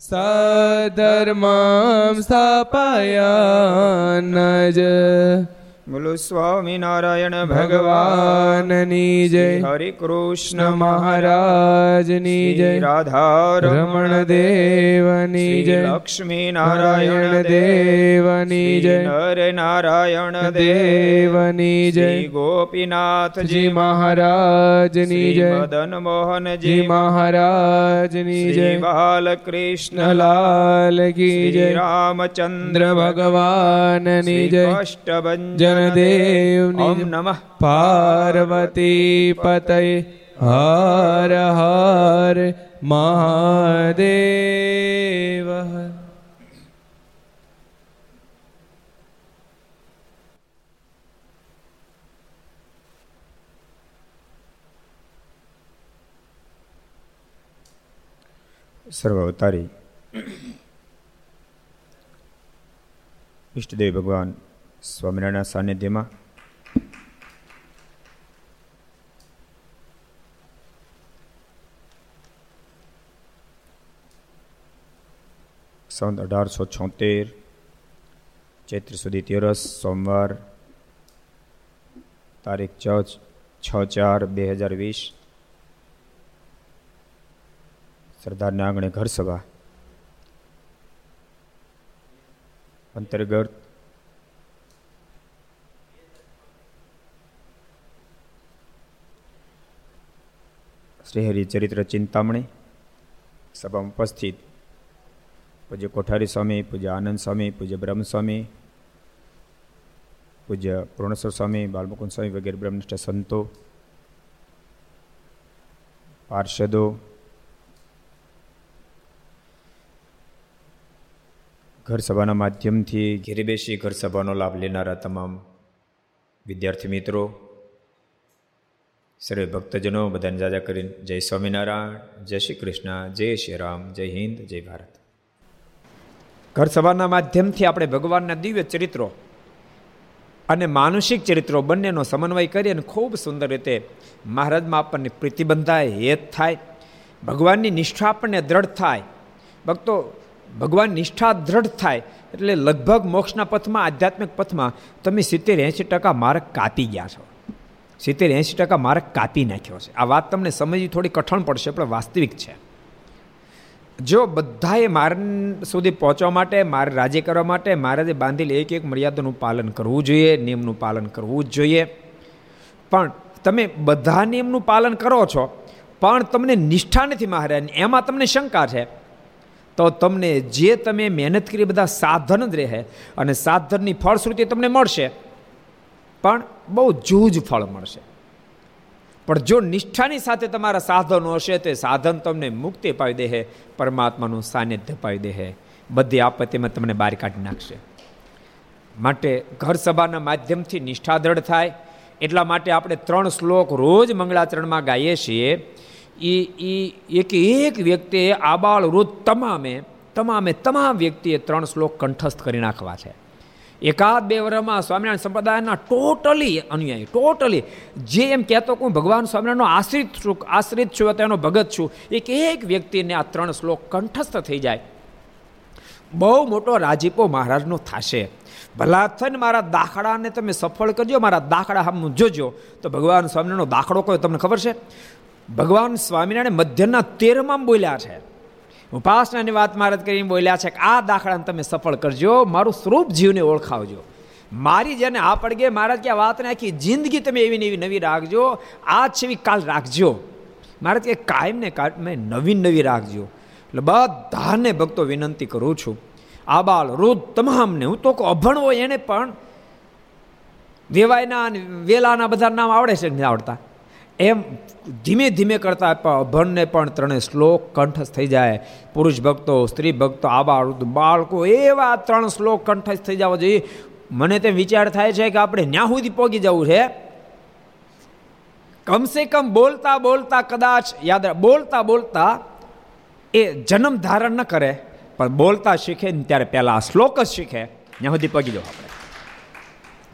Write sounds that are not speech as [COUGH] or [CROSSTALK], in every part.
સધર્મમ સ્થાપયનજ બોલો સ્વામિનારાયણ ભગવાનની જય. હરે કૃષ્ણ મહારાજની જય. રાધા રમણ દેવની જય. લક્ષ્મી નારાયણ દેવની જય. નર નારાયણ દેવની જય. ગોપીનાથજી. મહારાજની જય. મદન મોહનજી મહારાજની જય. બાલકૃષ્ણ લાલ કી જય. રામચંદ્ર ભગવાનની જય. અષ્ટભંજન જનદેવની ઓમ. નમઃ પાર્વતી પતય હર હર મહાદેવ સર્વ અવતારી ઈષ્ટદેવ ભગવાન સ્વામિનારાયણ સાનિધ્યમાં. સન અઢારસો છોતેર, ચૈત્ર સુધી તેરસ, સોમવાર, તારીખ છ છ ચાર બે હજાર વીસ સરદારના આંગણે ઘર સભા. અંતર્ગત શ્રીહરિ ચરિત્ર ચિંતામણી સભામાં ઉપસ્થિત પૂજ્ય કોઠારી સ્વામી, પૂજ્ય આનંદ સ્વામી, પૂજ્ય બ્રહ્મસ્વામી પૂજ્ય પૂર્ણેશ્વર સ્વામી બાલમુકુંદ સ્વામી વગેરે બ્રહ્મનિષ્ઠ સંતો, પાર્ષદો, ઘર સભાના માધ્યમથી ઘેરે બેસી ઘર સભાનો લાભ લેનારા તમામ વિદ્યાર્થી મિત્રો સર્વે ભક્તજનો બધાને જાજા કરીને જય સ્વામિનારાયણ, જય શ્રી કૃષ્ણ, જય શ્રી રામ, જય હિન્દ, જય ભારત. ઘર સભાના માધ્યમથી આપણે ભગવાનના દિવ્ય ચરિત્રો અને માનુષિક ચરિત્રો બંનેનો સમન્વય કરી અને ખૂબ સુંદર રીતે મહારાજમાં આપણને પ્રીતિ બંધાય હેત થાય, ભગવાનની નિષ્ઠા આપણને દ્રઢ થાય. ભક્તો, ભગવાન નિષ્ઠા દ્રઢ થાય એટલે લગભગ મોક્ષના પથમાં, આધ્યાત્મિક પથમાં તમે સિત્તેર એંશી ટકા માર્ગ કાપી ગયા છો. સિત્તેર એંશી ટકા માર્ક કાપી નાખ્યો છે. આ વાત તમને સમજવી થોડી કઠણ પડશે, પણ વાસ્તવિક છે. જો બધાએ માર સુધી પહોંચવા માટે, મારે રાજી કરવા માટે મહારાજે બાંધેલી એક એક મર્યાદાનું પાલન કરવું જોઈએ, નિયમનું પાલન કરવું જ જોઈએ. પણ તમે બધા નિયમનું પાલન કરો છો, પણ તમને નિષ્ઠા નથી મહારાજની એમાં તમને શંકા છે. તો તમને જે તમે મહેનત કરી, બધા સાધન જ રહે. અને સાધનની ફળશ્રુતિ તમને મળશે. પણ બહુ જૂજ ફળ મળશે. પણ જો નિષ્ઠાની સાથે તમારા સાધનો હશે, તો સાધન તમને મુક્તિ પાવી દે પરમાત્માનું સાનિધ્ય પાવી દે બધી આપત્તિમાં તમને બહાર કાઢી નાખશે. માટે ઘર સભાના માધ્યમથી નિષ્ઠા દ્રઢ થાય. એટલા માટે આપણે ત્રણ શ્લોક રોજ મંગળાચરણમાં ગાઈએ છીએ. એ એ એક એક વ્યક્તિએ આબાળ રોજ તમામે તમામે તમામ વ્યક્તિએ ત્રણ શ્લોક કંઠસ્થ કરી નાખવા છે. એકાદ બે વર્ષમાં સ્વામિનારાયણ સંપ્રદાયના ટોટલી અનુયાયી, ટોટલી. જે એમ કહેતો કે હું ભગવાન સ્વામિનારાયણનો આશ્રિત છું આશ્રિત છું, તેનો ભગત છું, એક એક વ્યક્તિને આ ત્રણ શ્લોક કંઠસ્થ થઈ જાય. બહુ મોટો રાજીપો મહારાજનો થશે. ભલા થઈને મારા દાખલાને તમે સફળ કરજો, મારા દાખલા હમ જોજો. તો ભગવાન સ્વામિનારાયણનો દાખલો કયો, તમને ખબર છે? ભગવાન સ્વામિનારાયણ મધ્યના તેરમાં બોલ્યા છે. ઉપાસનાની વાત મહારાજ કરીને બોલ્યા છે કે આ દાખલાને તમે સફળ કરજો, મારું સ્વરૂપ જીવને ઓળખાવજો. મારી જેને આ પડગે મહારાજ કે આ વાતને આખી જિંદગી તમે એવી એવી નવી રાખજો આ છેવી કાલ રાખજો. મહારાજ કે કાયમ ને મેં નવીન નવી રાખજો. એટલે બધાને ભક્તો વિનંતી કરું છું. આ બાળ રોજ તમામને, હું તો અભણ હોય એને પણ, વેવાયના વેલાના બધા નામ આવડે છે નથી આવડતા? એમ ધીમે ધીમે કરતા અભણને પણ ત્રણે શ્લોક કંઠસ્થ થઈ જાય. પુરુષ ભક્તો, સ્ત્રી ભક્તો આબા બાળકો, એવા ત્રણ શ્લોક કંઠસ્થ થઈ જવા જોઈએ. મને તેમ વિચાર થાય છે કે આપણે ન્યા સુધી પહોંચી જવું છે. કમસે કમ બોલતા બોલતા કદાચ યાદ બોલતા બોલતા એ જન્મ ધારણ ન કરે, પણ બોલતા શીખે ને ત્યારે પહેલાં શ્લોક જ શીખે. ત્યાં સુધી પગી જવું આપણે.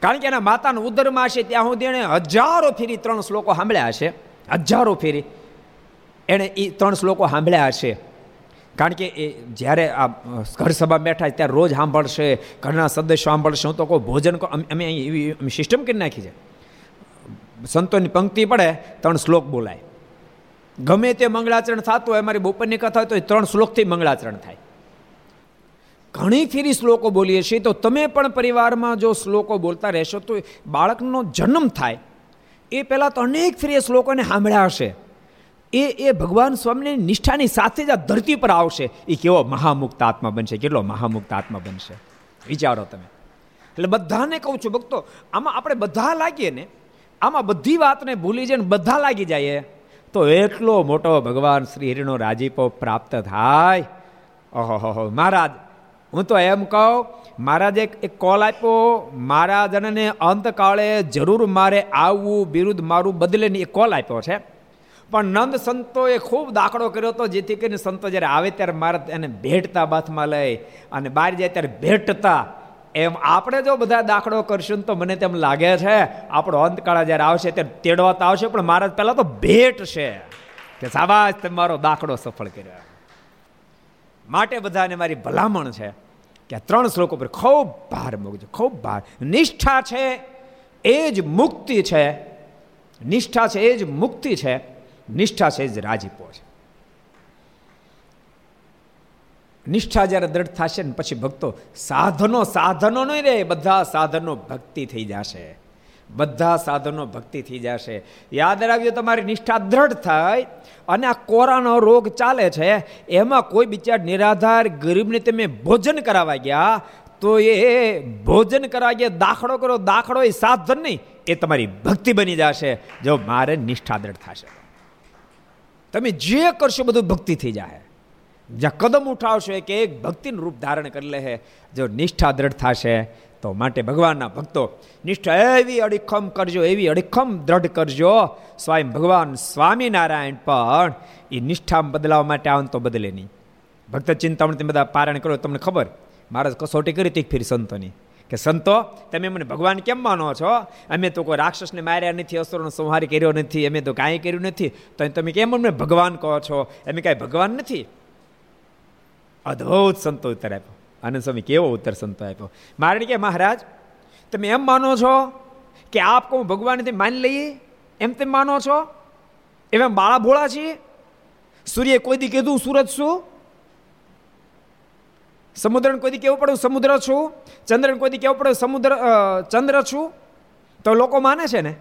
કારણ કે એના માતાના ઉદરમાં છે ત્યાં સુધી એણે હજારો ફેરી ત્રણ શ્લોકો સાંભળ્યા છે હજારો ફેરી. એણે એ ત્રણ શ્લોકો સાંભળ્યા છે કારણ કે એ જ્યારે આ ઘર સભા બેઠા ત્યારે રોજ સાંભળશે, ઘરના સદસ્યો સાંભળશે. હું તો કહું, ભોજન અમે એવી સિસ્ટમ કરી નાખી છે. સંતોની પંક્તિ પડે, ત્રણ શ્લોક બોલાય. ગમે તે મંગળાચરણ થતું હોય, અમારી બપોરની કથા હોય, તો ત્રણ શ્લોકથી મંગળાચરણ થાય. ઘણી ફેરી શ્લોકો બોલીએ છીએ. તો તમે પણ પરિવારમાં જો શ્લોકો બોલતા રહેશો તો બાળકનો જન્મ થાય. એ પહેલાં તો અનેક ફેરી શ્લોકોને સાંભળ્યા હશે. એ એ ભગવાન સ્વામીની નિષ્ઠાની સાથે જ આ ધરતી પર આવશે. એ કેવો મહામુક્ત આત્મા બનશે. કેટલો મહામુક્ત આત્મા બનશે. વિચારો તમે. એટલે બધાને કહું છું, ભક્તો, આમાં આપણે બધા લાગીએ ને, આમાં બધી વાતને ભૂલી જઈને બધા લાગી જાય તો એટલો મોટો ભગવાન શ્રી હરિનો રાજીપો પ્રાપ્ત થાય. ઓહો મહારાજ હું તો એમ કહું, મહારાજે એક કોલ આપ્યો મહારાજને અંતકાળે જરૂર મારે આવવું, બિરુદ મારું બદલે એ કોલ આપ્યો છે. પણ નંદ સંતોએ ખૂબ દાખલો કર્યો હતો, જેથી કરીને સંતો જ્યારે આવે ત્યારે મારા એને ભેટતા બાથમાં લઈ અને બહાર જાય ત્યારે ભેટતા. એમ આપણે જો બધા દાખલો કરશું તો મને તેમ લાગે છે, આપણો અંતકાળા જ્યારે આવશે ત્યારે તેડવા તો આવશે, પણ મારા પહેલાં તો ભેટ છે કે સાબાજ મારો દાખલો સફળ કર્યો. માટે બધાને મારી ભલામણ છે કે આ ત્રણ શ્લોકો પર ખૂબ ભાર મૂકજો, ખૂબ ભાર. નિષ્ઠા છે એ જ મુક્તિ છે. નિષ્ઠા છે એ જ મુક્તિ છે. નિષ્ઠા છે જ રાજીપો છે. નિષ્ઠા જ્યારે દ્રઢ થશે ને પછી ભક્તો સાધનો સાધનો નહીં રહે બધા સાધનો ભક્તિ થઈ જશે. બધા સાધનો ભક્તિ થઈ જશે. યાદ રાખજો, તમારી નિષ્ઠા દ્રઢ થાય અને આ કોરાનો રોગ ચાલે છે, એમાં કોઈ બિચાર નિરાધાર ગરીબને તમે ભોજન કરાવવા ગયા, તો એ ભોજન કરાવવા ગયા, દાખલો કરો, દાખલો એ સાધન નહીં, એ તમારી ભક્તિ બની જશે. જો મારે નિષ્ઠા દ્રઢ થશે. તમે જે કરશો બધું ભક્તિ થઈ જાય જ્યાં કદમ ઉઠાવશો કે એક ભક્તિનું રૂપ ધારણ કરી લે જો નિષ્ઠા દ્રઢ થશે તો માટે ભગવાનના ભક્તો. નિષ્ઠા એવી અડીખમ કરજો, એવી અડીખમ દ્રઢ કરજો. સ્વયં ભગવાન સ્વામિનારાયણ પણ એ નિષ્ઠામાં બદલાવા માટે આવે તો બદલે નહીં. ભક્ત ચિંતામણ તમે બધા પારણ કરો, તમને ખબર? મહારાજ કસોટી કરી હતી ફીર સંતોની. કે સંતો, તમે મને ભગવાન કેમ માનો છો? અમે તો કોઈ રાક્ષસને માર્યા નથી, અસુરનો સંહાર કર્યો નથી, અમે તો કાંઈ કર્યું નથી. તો તમે કેમ મને ભગવાન કહો છો? અમે કાંઈ ભગવાન નથી. અદ્ભુત સંતો ઉત્તર આનંદ સ્વામી કેવો ઉત્તર સંતો આપ્યો? મારણ કે, મહારાજ, તમે એમ માનો છો કે આપ કહું ભગવાનથી માની લઈએ? એમ તેમ માનો છો? એમ બાળા ભોળા છીએ? સૂર્ય કોઈ દી કીધું સુરત શું સમુદ્રને કોઈ દી કેવું પડે સમુદ્ર છું. ચંદ્રને કોઈ દી કેવું પડે સમુદ્ર ચંદ્ર છું. તો લોકો માને છે ને?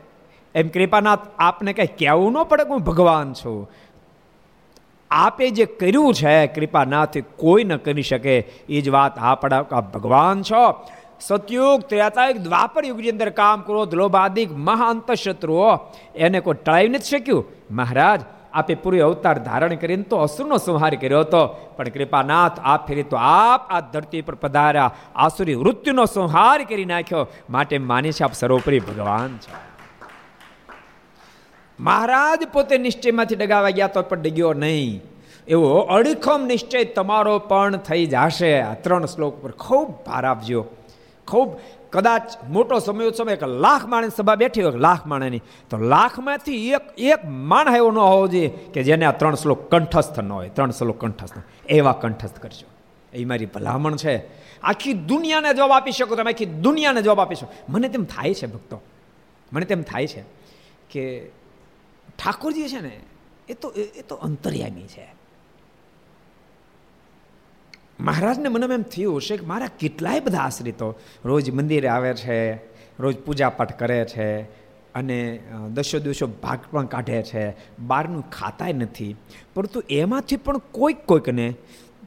એમ કૃપાનાથ, આપને કંઈ કહેવું ન પડે કે હું ભગવાન છું. આપે જે કર્યું છે, કૃપાનાથ કોઈ ન કરી શકે. એ જ વાત આપણા ભગવાન છો. સતયુગ, ત્રેતાયુગ, દ્વાપર યુગની અંદર કામ કરો, દ્લોબાદિક મહાંત શત્રુઓ એને કોઈ ટળાવી નથી શક્યું? મહારાજ, આપે પૂરી અવતાર ધારણ કરીને તો અસુરનો સંહાર કર્યો હતો. પણ કૃપાનાથ આપ ફેરી તો આપ આ ધરતી પર પધાર્યા. આસુરી મૃત્યુનો સંહાર કરી નાખ્યો. માટે માની છે આપ સર્વોપરી ભગવાન છે. મહારાજ પોતે નિશ્ચયમાંથી ડગાવા ગયા તો પણ ડગ્યો નહીં. એવો અડીખમ નિશ્ચય તમારો પણ થઈ જશે. આ ત્રણ શ્લોક પર ખૂબ ભાર આપજો. ખૂબ કદાચ મોટો સમય સમય એક લાખ માણસ સભા બેઠી હોય લાખ માણસની, તો લાખમાંથી એક એક માણ એવો ન હોવો જોઈએ કે જેને આ ત્રણ શ્લોક કંઠસ્થ ન હોય. ત્રણ શ્લોક કંઠસ્થ. એવા કંઠસ્થ કરજો. એ મારી ભલામણ છે. આખી દુનિયાને જવાબ આપી શકો તમે, આખી દુનિયાને જવાબ આપી શકો. મને તેમ થાય છે ભક્તો. મને તેમ થાય છે કે ઠાકોરજી છે ને, એ તો એ તો અંતર્યામી છે. મહારાજને મને એમ થયું છે કે મારા કેટલાય બધા આશ્રિતો રોજ મંદિરે આવે છે, રોજ પૂજાપાઠ કરે છે અને દસો દિવસો ભાગ પણ કાઢે છે, બહારનું ખાતાય નથી. પરંતુ એમાંથી પણ કોઈક કોઈકને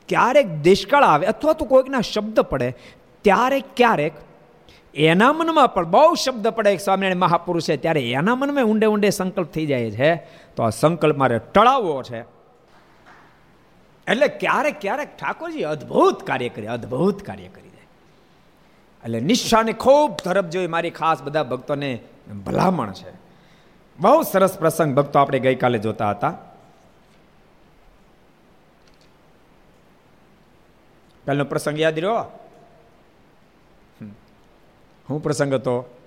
ક્યારેક દેશકાળ આવે અથવા તો કોઈકના શબ્દ પડે, ત્યારે ક્યારેક એના મનમાં પણ બહુ શબ્દ પડે એક સ્વામિનારાયણ મહાપુરુષ છે ત્યારે એના મનમાં ઊંડે ઊંડે સંકલ્પ થઈ જાય છે. તો આ સંકલ્પ મારે ટળાવવો છે. એટલે ક્યારેક ક્યારેક ઠાકોરજી અદ્ભુત કાર્ય કરી, અદ્ભુત કાર્ય કરી દે. એટલે નિષ્ઠાને ખૂબ ધરપ જોઈ મારી ખાસ બધા ભક્તોને ભલામણ છે. બહુ સરસ પ્રસંગ ભક્તો આપણે ગઈકાલે જોતા હતા. પહેલો પ્રસંગ યાદ રહ્યો? હું પ્રસંગ હતો.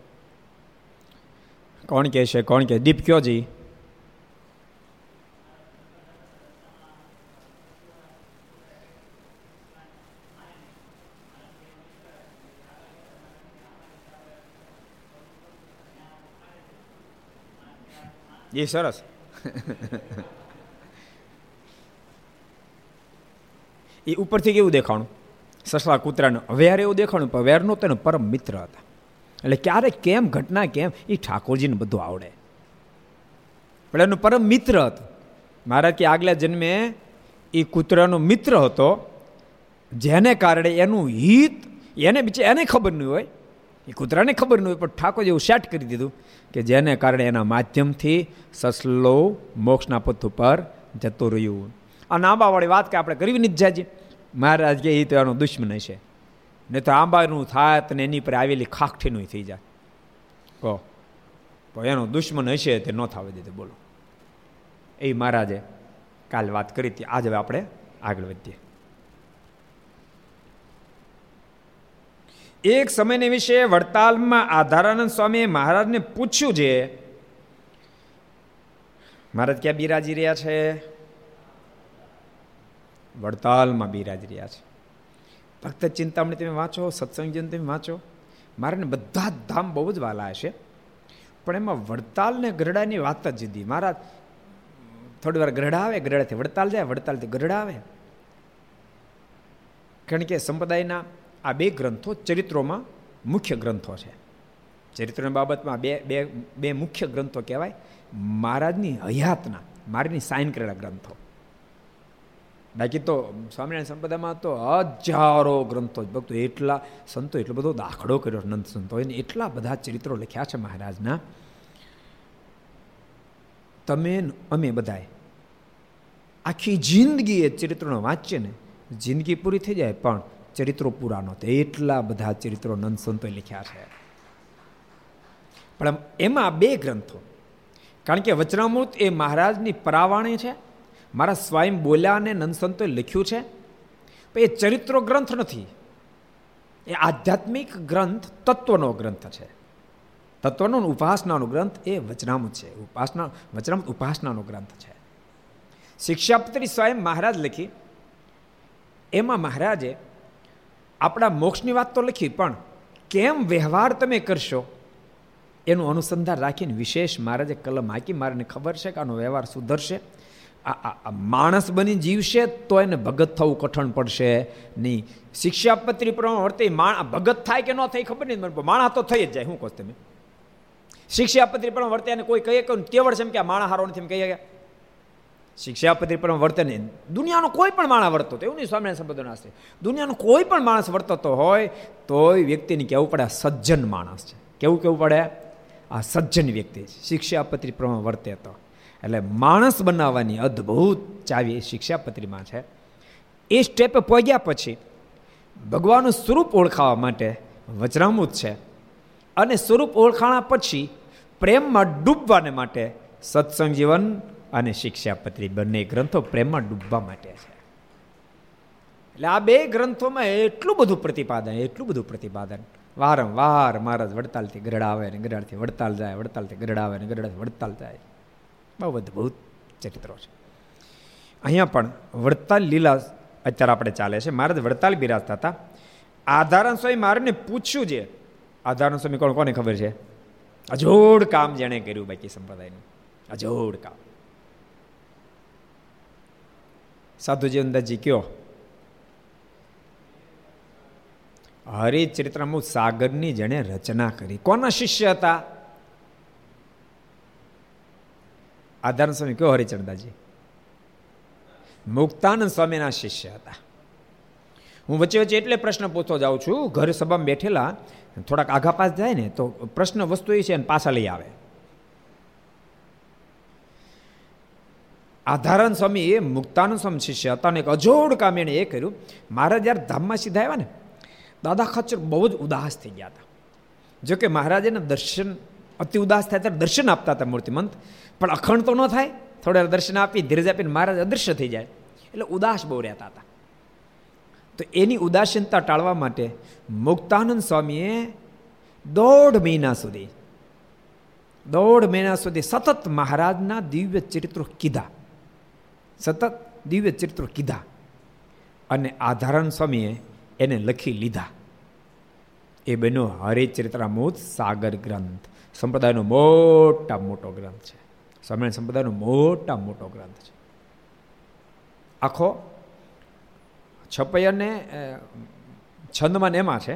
કોણ કહે છે, કોણ કે દીપ કયો જી? એ સરસ. [LAUGHS] એ ઉપરથી કેવું દેખાણું? સસલા કૂતરાનું. વેર એવું દેખાણું, પણ વેરનો તેનો પરમ મિત્ર હતા. એટલે ક્યારે કેમ, ઘટના કેમ, એ ઠાકોરજીને બધું આવડે. પણ એનું પરમ મિત્ર હતું. મારા કે આગલા જન્મે એ કૂતરાનો મિત્ર હતો, જેને કારણે એનું હિત, એને બીજે એને ખબર નહીં હોય. એ કૂતરાને ખબર નહીં હોય, પણ ઠાકોર એવું સેટ કરી દીધું કે જેને કારણે એના માધ્યમથી સસલો મોક્ષના પથ ઉપર જતું રહ્યું. આ આંબાવાળી વાત કે આપણે કરવી નથી જાજી. મહારાજ કે એ તો એનો દુશ્મન છે નહીં તો આંબાનું થાય ને એની પર આવેલી ખાખઠીનું થઈ જાય. કહો. તો એનો દુશ્મન હશે તે ન થવા દીધું, બોલો. એ મહારાજે કાલ વાત કરી હતી, આજે આપણે આગળ વધીએ. એક સમયને વિશે વડતાલમાં આધારાનંદ સ્વામીએ મહારાજને પૂછ્યું છે, મહારાજ ક્યાં બિરાજી રહ્યા છે? વડતાલમાં બિરાજી રહ્યા છે. ભક્ત ચિંતામણી તમે વાંચો સત્સંગજન તમે વાંચો. મારાને બધા જ ધામ બહુ જ વાલા હશે પણ એમાં વડતાલ ને ગરડાની વાત જ જુદી મારા થોડી વાર ગરડા આવે, ગરડાથી વડતાલ જાય, વડતાલથી ગરડા આવે. કારણ કે સંપ્રદાયના આ બે ગ્રંથો ચરિત્રોમાં મુખ્ય ગ્રંથો છે. ચરિત્રની બાબતમાં બે બે બે મુખ્ય ગ્રંથો કહેવાય. મહારાજની હયાતના, મારીની સાઇન કરેલા ગ્રંથો. બાકી તો સ્વામિનારાયણ સંપ્રદાયમાં તો હજારો ગ્રંથો ભક્તો, એટલા સંતો, એટલો બધો દાખલો કર્યો નંદ સંતો. એને એટલા બધા ચરિત્રો લખ્યા છે મહારાજના. તમે અમે બધાએ આખી જિંદગી એ ચરિત્રોનો વાંચીએ ને, જિંદગી પૂરી થઈ જાય પણ ચરિત્રો પૂરા નહોતા એટલા બધા ચરિત્રો નંદ સંતોએ લખ્યા છે. પણ એમાં બે ગ્રંથો. કારણ કે વચનામૃત એ મહારાજની પરાવાણી છે મારા સ્વયં બોલ્યા અને નંદસંતોએ લખ્યું છે એ ચરિત્રો ગ્રંથ નથી. એ આધ્યાત્મિક ગ્રંથ તત્વનો ગ્રંથ છે. તત્વનો ઉપાસનાનો ગ્રંથ એ વચનામૃત છે. ઉપાસના, વચનામૃત, ઉપાસનાનો ગ્રંથ છે. શિક્ષાપત્રી સ્વયં મહારાજ લખી, એમાં મહારાજે આપણા મોક્ષની વાત તો લખી, પણ કેમ વ્યવહાર તમે કરશો? એનું અનુસંધાન રાખીને વિશેષ મહારાજે કલમ હાકી મારાને ખબર છે કે આનો વ્યવહાર સુધરશે. આ માણસ બની જીવશે તો એને ભગત થવું કઠણ પડશે નહીં. શિક્ષાપત્રી પ્રમાણે વર્તે ભગત થાય કે ન થાય ખબર નહીં માણસ તો થઈ જ જાય. શું કહો તમે? શિક્ષાપત્રી પ્રમાણ વર્તે અને કોઈ કહીએ કહ્યું કેવળ છે એમ કે માણસ હારો નથી એમ કહીએ શિક્ષાપત્રી પ્રમાણ વર્તે નહીં. દુનિયાનો કોઈ પણ માણસ વર્તો એવું નહીં સ્વામિનારાયણ સંબંધો નાશે દુનિયાનો કોઈ પણ માણસ વર્તતો હોય, તોય વ્યક્તિને કહેવું પડે સજ્જન માણસ છે. કેવું કેવું પડે? આ સજ્જન વ્યક્તિ છે. શિક્ષાપત્રી પ્રમાણે વર્તે તો. એટલે માણસ બનાવવાની અદ્ભુત ચાવી શિક્ષાપત્રીમાં છે. એ સ્ટેપે પહોંચ્યા પછી ભગવાનનું સ્વરૂપ ઓળખાવા માટે વચરામૃત છે. અને સ્વરૂપ ઓળખાણા પછી પ્રેમમાં ડૂબવાને માટે સત્સંગ જીવન અને શિક્ષાપત્રી બંને ગ્રંથો પ્રેમમાં ડૂબવા માટે છે. એટલે આ બે ગ્રંથોમાં એટલું બધું પ્રતિપાદન, એટલું બધું પ્રતિપાદન. વારંવાર મહારાજ વડતાલથી ગરડાવે ને ગરડાથી વડતાલ જાય, વડતાલથી ગરડાવે ને ગરડાથી વડતાલ જાય. બહુ અદભુત ચરિત્રો છે. અહીંયા પણ વડતાલ લીલા અત્યારે આપણે ચાલે છે. મહારાજ વડતાલ બિરાજતા હતા. આધારણ સ્વામી મારને પૂછ્યું છે આધારણ સ્વામી કોણ, કોને ખબર છે? અજોડ કામ જેણે કર્યું બાકી સંપ્રદાયનું. અજોડ કામ. સાધુજી અંદાજી કયો? હરિચરિત્રમુ સાગરની જેણે રચના કરી. કોના શિષ્ય હતા? આધાર સ્વામી કયો હરિચંદાજી મુક્તાનંદ સ્વામીના શિષ્ય હતા. હું વચ્ચે વચ્ચે એટલે પ્રશ્ન પૂછતો જાઉં છું, ઘર સભામાં બેઠેલા, થોડાક આઘા પાસ જાય ને, તો પ્રશ્ન વસ્તુ એ છે અને પાછા લઈ આવે. આધારણ સ્વામી એ મુક્તાનંદ સ્વામી શિષ્ય હતા અને એક અજોડ કામ એણે એ કર્યું, મહારાજ જ્યારે ધામમાં સીધા આવ્યા ને? દાદા ખચર બહુ જ ઉદાસ થઈ ગયા હતા. જોકે મહારાજેના દર્શન અતિ ઉદાસ થાય ત્યારે દર્શન આપતા હતા મૂર્તિમંત. પણ અખંડ તો ન થાય. થોડા દર્શન આપી ધીરજ આપીને મહારાજ અદૃશ્ય થઈ જાય. એટલે ઉદાસ બહુ રહેતા હતા. તો એની ઉદાસીનતા ટાળવા માટે મુક્તાનંદ સ્વામીએ દોઢ મહિના સુધી, દોઢ મહિના સુધી સતત મહારાજના દિવ્ય ચરિત્રો કીધા. સતત દિવ્ય ચરિત્રો કીધા. અને આધારણ સ્વામીએ એને લખી લીધા. એ બન્યો હરિચરિત્રામૂત સાગર ગ્રંથ. સંપ્રદાયનો મોટા મોટો ગ્રંથ છે. સ્વામિનારાયણ સંપ્રદાયનો મોટા મોટો ગ્રંથ છે. આખો છપૈયાને છંદમાં એમાં છે.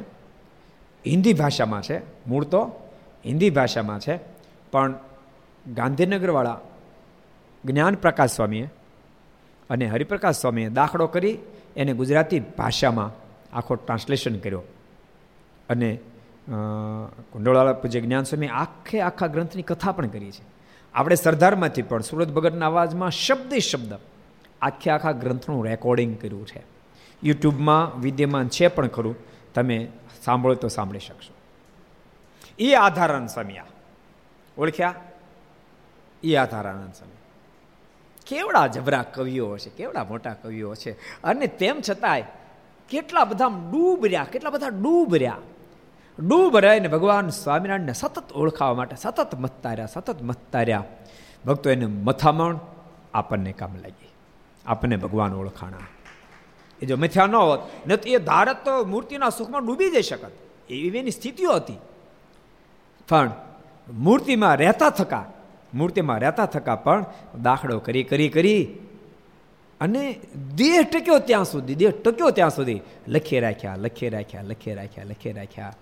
હિન્દી ભાષામાં છે, મૂળ તો હિન્દી ભાષામાં છે. પણ ગાંધીનગરવાળા જ્ઞાન પ્રકાશ સ્વામીએ અને હરિપ્રકાશ સ્વામીએ દાખલો કરી એને ગુજરાતી ભાષામાં આખો ટ્રાન્સલેશન કર્યો. અને કુંડળવાળા જે જ્ઞાન સ્વામી આખે આખા ગ્રંથની કથા પણ કરી છે. આપણે સરદારમાંથી પણ સુરત ભગતના અવાજમાં શબ્દે શબ્દ આખે આખા ગ્રંથનું રેકોર્ડિંગ કર્યું છે. યુટ્યુબમાં વિદ્યમાન છે પણ ખરું, તમે સાંભળો તો સાંભળી શકશો. એ આધારાનંદ સ્વામી ઓળખ્યા? એ આધારાનંદ સ્વામી. કેવડા જબરા કવિઓ છે, કેવડા મોટા કવિઓ છે. અને તેમ છતાંય કેટલા બધા ડૂબ રહ્યા કેટલા બધા ડૂબ રહ્યા ડૂબ રહીને ભગવાન સ્વામિનારાયણને સતત ઓળખાવા માટે, સતત મથતા રહ્યા સતત મથતા રહ્યા ભક્તો એને મથામણ આપણને કામ લાગી. આપણને ભગવાન ઓળખાણા. એ જો મથ્યા ન હોત, ને તો એ ધારત તો મૂર્તિના સુખમાં ડૂબી જઈ શકત. એવી એની સ્થિતિઓ હતી. પણ મૂર્તિમાં રહેતા થકા, મૂર્તિમાં રહેતા થકા પણ દાખલો કરી કરી કરી અને દેહ ટક્યો ત્યાં સુધી, દેહ ટક્યો ત્યાં સુધી લખી રાખ્યા લખી રાખ્યા લખી રાખ્યા લખી રાખ્યા.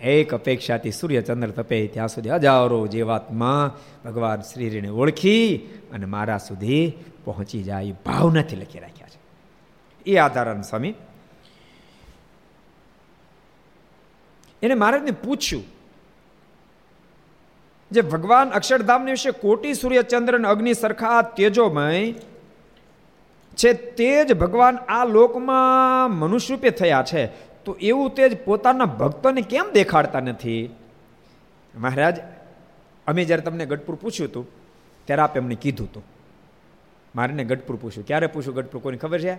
એક અપેક્ષાથી સૂર્યચંદ્ર તપે ત્યાં સુધી હજારો જીવાત્મા ભગવાન શ્રીને ઓળખી અને મારા સુધી પહોંચી જાય ભાવનાથી લખી રાખ્યા છે. એ આધારણ સ્વામી. એને મહારાજને પૂછ્યું, જે ભગવાન અક્ષરધામને વિશે કોટી સૂર્યચંદ્ર અને અગ્નિ સરખા તેજોમય છે, તે જ ભગવાન આ લોકમાં મનુષ્યરૂપે થયા છે. તો એવું તેજ પોતાના ભક્તોને કેમ દેખાડતા નથી? મહારાજ, અમે જ્યારે તમને ગઢપુર પૂછ્યું હતું, ત્યારે આપ એમને કીધું હતું. મારે ગઢપુર પૂછ્યું. ક્યારે પૂછ્યું ગઢપુર? કોની ખબર છે?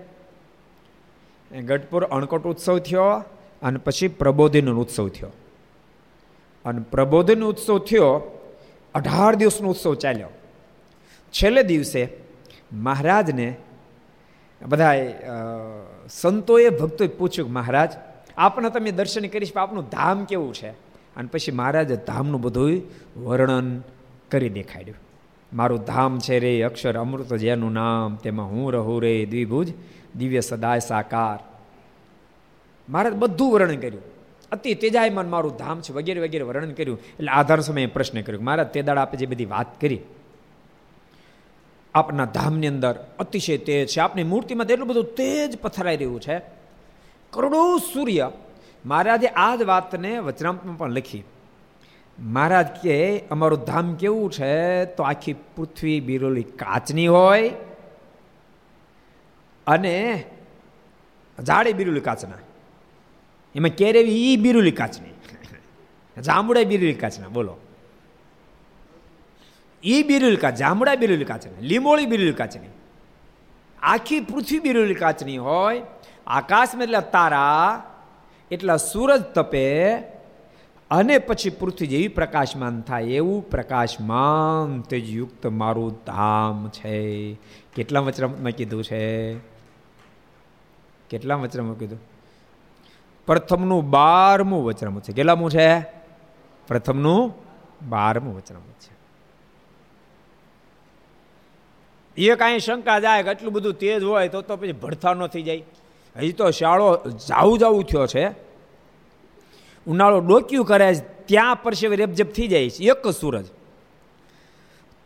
ગઢપુર અણકોટ ઉત્સવ થયો અને પછી પ્રબોધિનો ઉત્સવ થયો. અને પ્રબોધિનો ઉત્સવ થયો, અઢાર દિવસનો ઉત્સવ ચાલ્યો. છેલ્લે દિવસે મહારાજને બધા સંતોએ ભક્તોએ પૂછ્યું મહારાજ આપને તમે દર્શન કરીશ આપનું ધામ કેવું છે? અને પછી મહારાજે ધામનું બધું વર્ણન કરી દેખાડ્યું. મારું ધામ છે રે અક્ષર અમૃત જેનું નામ, તેમાં હું રહું રે દ્વિભુજ, દિવ્ય સદાય સાકાર. મહારાજ બધું વર્ણન કર્યું. અતિ તેજાયમાન મારું ધામ છે, વગેરે વગેરે વર્ણન કર્યું. એટલે આધાર સમયે પ્રશ્ન કર્યો. મહારાજ, તે દાડા આપણે જે બધી વાત કરી. આપના ધામની અંદર અતિશય તેજ છે. આપની મૂર્તિમાં એટલું બધું તેજ પથરાઈ રહ્યું છે. કરોડો સૂર્ય મહારાજે આ જ વાતને વચનામમાં પણ લખી. મહારાજ કે, અમારું ધામ કેવું છે? તો આખી પૃથ્વી બિરોલી કાચની હોય અને ઝાડે બિરુલી કાચના. એમાં કેરેવી ઈ બિરુલી કાચની? [LAUGHS] જાંબુડા બિરુલી કાચના, બોલો. ઈ બિરુલી કાચ જાંબુડા બિરુલી કાચની, લીંબોળી બિરુલી કાચની. આખી પૃથ્વી બિરુલી કાચની હોય આકાશમાં એટલે તારા, એટલા સૂરજ તપે, અને પછી પૃથ્વી જેવી પ્રકાશમાન થાય, એવું પ્રકાશમાન તેજયુક્ત મારું ધામ છે. કેટલા વચરામાં કીધું છે? કેટલા વચરામાં કીધું? પ્રથમનું બારમું વચરામું છે. કેટલામું છે? પ્રથમનું બારમું વચરામું છે. એ કાંઈ શંકા જાય કે એટલું બધું તેજ હોય તો તો પછી ભડથાનો થઈ જાય. હજી તો શાળો જાવું જાવું થયો છે. ઉનાળો ડોક્યું કરે ત્યાં પરસેવે રેપજેપ થઈ જાય છે, એક જ સૂરજ.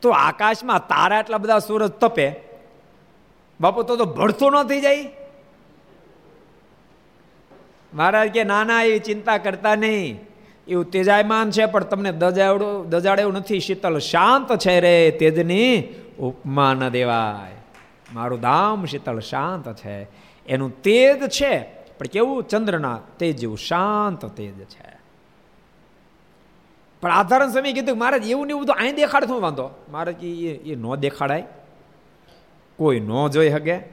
તો આકાશમાં તારા એટલા બધા સૂરજ તપે. બાપુ, તો તો ભળતો ન થઈ જાય. મહારાજ કે નાના એ ચિંતા કરતા નહીં. એવું તેજાયમાન છે, પણ તમને દજાડું દજાડેવું નથી. શીતલ શાંત છે રે તેજની ઉપમા ન દેવાય. મારું ધામ શીતળ શાંત છે. એનું તેજ છે. પણ કેવું? ચંદ્રના તેજ જેવું, શાંત તેજ છે. પણ આધારણ સમય કીધું મહારાજ, એવું ને એવું તો અહીં દેખાડ શું વાંધો? મહારાજ એ એ ન દેખાડાય. કોઈ ન જોઈ શકે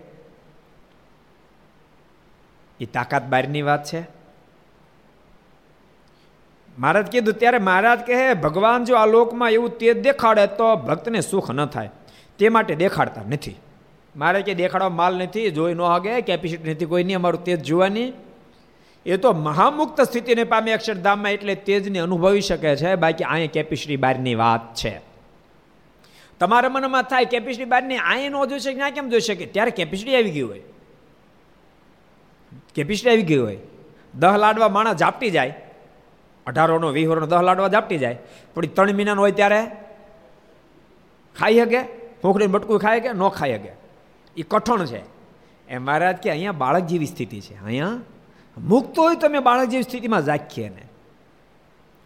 એ તાકાત બહારની વાત છે. મહારાજ કીધું, ત્યારે મહારાજ કહે, ભગવાન જો આ લોકમાં એવું તેજ દેખાડે તો ભક્તને સુખ ન થાય. તે માટે દેખાડતા નથી. મારે કે દેખાડવા માલ નથી, જોઈ ન હગે કેપેસિટી નથી, કોઈ નહીં, અમારું તેજ જોવાની. એ તો મહામુક્ત સ્થિતિને પામે અક્ષરધામમાં એટલે તેજને અનુભવી શકે છે, બાકી અહીંયા કેપેસિટી બહારની વાત છે. તમારા મનમાં થાય કેપેસિટી બહારની અહીંયા ન જોઈ શકે ના કેમ જોઈ શકે? ત્યારે કેપેસિટી આવી ગઈ હોય. કેપેસિટી આવી ગઈ હોય. દહ લાડવા માણસ ઝાપટી જાય. અઢારોનો વીસોનો દહ લાડવા ઝાપટી જાય. પણ ત્રણ મહિનાનો હોય ત્યારે? ખાઈ શકે ફોખડીને બટકું ખાય કે ન ખાઈ શકે એ કઠણ છે. એ મહારાજ કે અહીંયા બાળક જેવી સ્થિતિ છે. અહીંયા મુક્ત હોય તો અમે બાળક જેવી સ્થિતિમાં જાખીએ ને.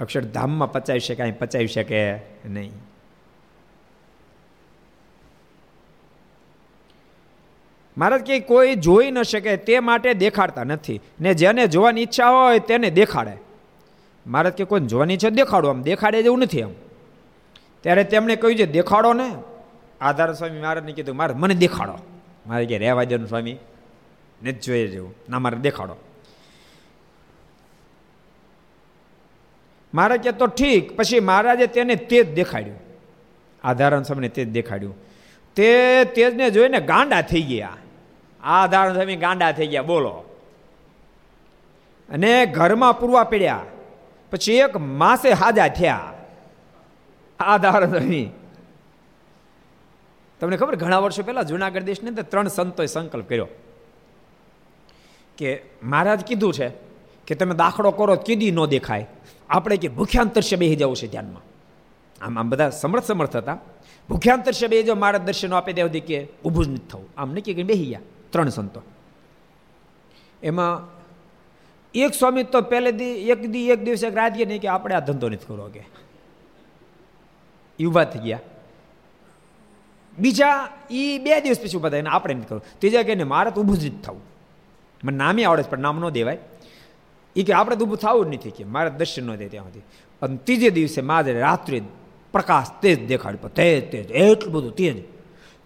અક્ષરધામમાં પચાવી શકે અહીં પચાવી શકે નહીં. મહારાજ કે કોઈ જોઈ ન શકે તે માટે દેખાડતા નથી. ને જેને જોવાની ઈચ્છા હોય તેને દેખાડે. મહારાજ કે કોઈને જોવાની ઈચ્છા દેખાડો. આમ દેખાડે જેવું નથી આમ ત્યારે તેમણે કહ્યું છે, દેખાડો ને. આધાર સ્વામી મહારાજને કીધું, મારે મને દેખાડો. મારે કે રહેવા દેનું સ્વામી. ને જ જોઈએ જેવું ના, મારે દેખાડો. મારે કે તો ઠીક, પછી મહારાજે તેને તેજ દેખાડ્યું. આધારણ સ્વામીને તે જ દેખાડ્યું. તે તેજને જોઈને ગાંડા થઈ ગયા. આધારણ સ્વામી ગાંડા થઈ ગયા, બોલો. અને ઘરમાં પૂરવા પડ્યા. પછી એક માસે હાજા થયા. આધારણ સ્વામી. તમને ખબર ઘણા વર્ષો પહેલાં જુનાગઢ દેશની અંદર ત્રણ સંતોએ સંકલ્પ કર્યો કે મહારાજ કીધું છે કે તમે દાખલો કરો કીધી ન દેખાય. આપણે કે ભૂખ્યાંતરશે બેસી જવું છે ધ્યાનમાં. આમ આમ બધા સમર્થ સમર્થ હતા. ભૂખ્યાંતરશે બે જો મારા દર્શનો આપે ત્યાં સુધી કે ઊભું જ નથી થવું. આમ નક્કી કરીને બેસી ગયા ત્રણ સંતો. એમાં એક સ્વામી તો પહેલે દી, એક દી, એક દિવસે, એક રાત નહીં કે આપણે આ ધંધો નથી કરવો કે. ઊભા થઈ ગયા. બીજા એ બે દિવસ પછી ઊભા થાય આપણે નથી કરવું ત્રીજા કે મારે તો ઊભું જ થવું. મને નામે આવડે છે, પણ નામ ન દેવાય. એ કે આપણે તો ઊભું થવું જ નથી કે મારે દર્શન ન દે ત્યાં સુધી. અને ત્રીજે દિવસે મારે રાત્રે પ્રકાશ તેજ દેખાડ્યો તેજ તેજ, એટલું બધું તેજ.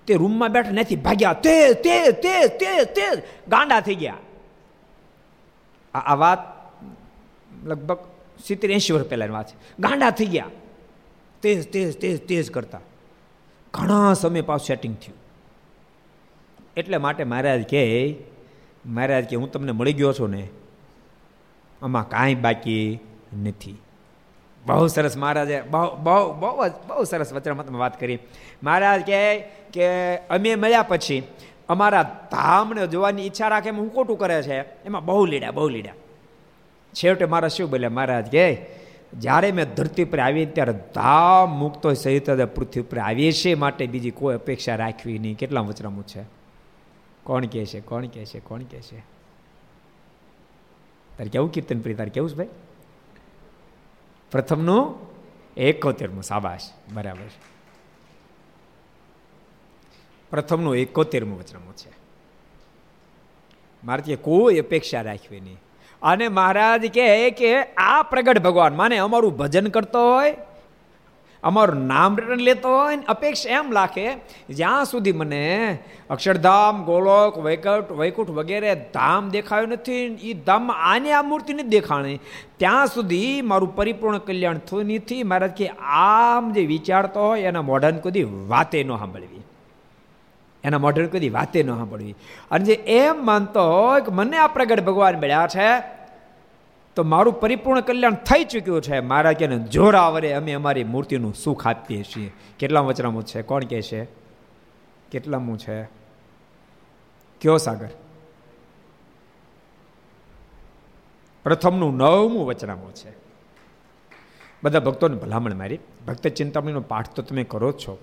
તે રૂમમાં બેઠા નથી ભાગ્યા, તેજ તેજ તેજ તેજ તેજ, ગાંડા થઈ ગયા. આ વાત લગભગ સિત્તેર એંશી વર્ષ પહેલાની વાત છે. ગાંડા થઈ ગયા. તેજ તેજ તેજ તેજ કરતા. ઘણા સમય પાછું સેટિંગ થયું. એટલે માટે મહારાજ કહે, મહારાજ કે હું તમને મળી ગયો છું ને, આમાં કાંઈ બાકી નથી. બહુ સરસ મહારાજે, બહુ બહુ બહુ જ, બહુ સરસ વચનમાં વાત કરી. મહારાજ કહે કે, અમે મળ્યા પછી અમારા ધામને જોવાની ઈચ્છા રાખે એમ હું ખોટું કરે છે. એમાં બહુ લીડ્યા બહુ લીડ્યા છેવટે મારા શું બોલ્યા? મહારાજ કહે જ્યારે મેં ધરતી પર આવી ત્યારે ધામ મુક્તો સહિત પૃથ્વી ઉપર આવીએ છીએ માટે બીજી કોઈ અપેક્ષા રાખવી નહીં. કેટલા વચરામું છે? કોણ કહે છે? કોણ કહે છે? કોણ કહે છે? તારે કેવું કીર્તન પ્રિય તારે કેવું છે ભાઈ? પ્રથમનું એકોતેરમું સાબાશ બરાબર. પ્રથમનું એકોતેરમું વચરામું છે. મારે કોઈ અપેક્ષા રાખવી નહીં. અને મહારાજ કહે કે આ પ્રગટ ભગવાન, માને અમારું ભજન કરતો હોય, અમારું નામ રટન લેતો હોય ને અપેક્ષા એમ લાખે, જ્યાં સુધી મને અક્ષરધામ, ગોલોક, વૈકટ, વૈકુંઠ વગેરે ધામ દેખાયું નથી એ ધામ આને આ મૂર્તિ નથી દેખાણી, ત્યાં સુધી મારું પરિપૂર્ણ કલ્યાણ થયું નથી. મહારાજ કે આમ જે વિચારતો હોય એના મોઢાને કદી વાતે ન સાંભળવી. એના મોઢે કદી વાતે ન સાંભળવી. અને જે એમ માનતો હોય કે મને આ પ્રગટ ભગવાન મળ્યા છે, તો મારું પરિપૂર્ણ કલ્યાણ થઈ ચૂક્યું છે. મારા કે જોરાવરે અમે અમારી મૂર્તિનું સુખ આપીએ છીએ. કેટલા વચરામું છે? કોણ કહે છે? કેટલામું છે? કયો સાગર? પ્રથમનું નવમું વચનામું છે. બધા ભક્તોને ભલામણ મારી. ભક્ત ચિંતામણીનો પાઠ તો તમે કરો જ છો.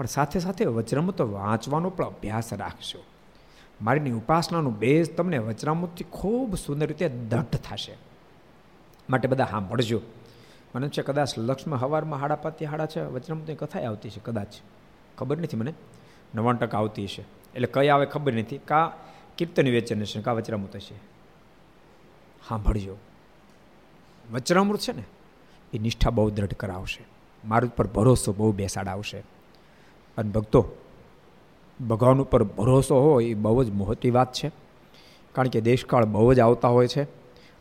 પણ સાથે સાથે વજ્રમૃત વાંચવાનો પણ અભ્યાસ રાખશો મારીની ઉપાસનાનું બેઝ તમને વચનામૃતથી ખૂબ સુંદર રીતે દઢ થશે. માટે બધા સાંભળજો. મને છે કદાચ લક્ષ્મ હવારમાં હાડા પાતી હાડા છે વચનામૃતની કથા આવતી છે કદાચ. ખબર નથી મને. નવાણ ટકા આવતી હશે. એટલે કઈ આવે ખબર નથી. કા કીર્તન વેચન છે કા વચરામૃત છે સાંભળજો. વચરામૃત છે ને, એ નિષ્ઠા બહુ દ્રઢ કરાવશે. મારું ઉપર ભરોસો બહુ બેસાડાવશે અને ભક્તો, ભગવાન ઉપર ભરોસો હોય એ બહુ જ મોટી વાત છે. કારણ કે દેશકાળ બહુ જ આવતા હોય છે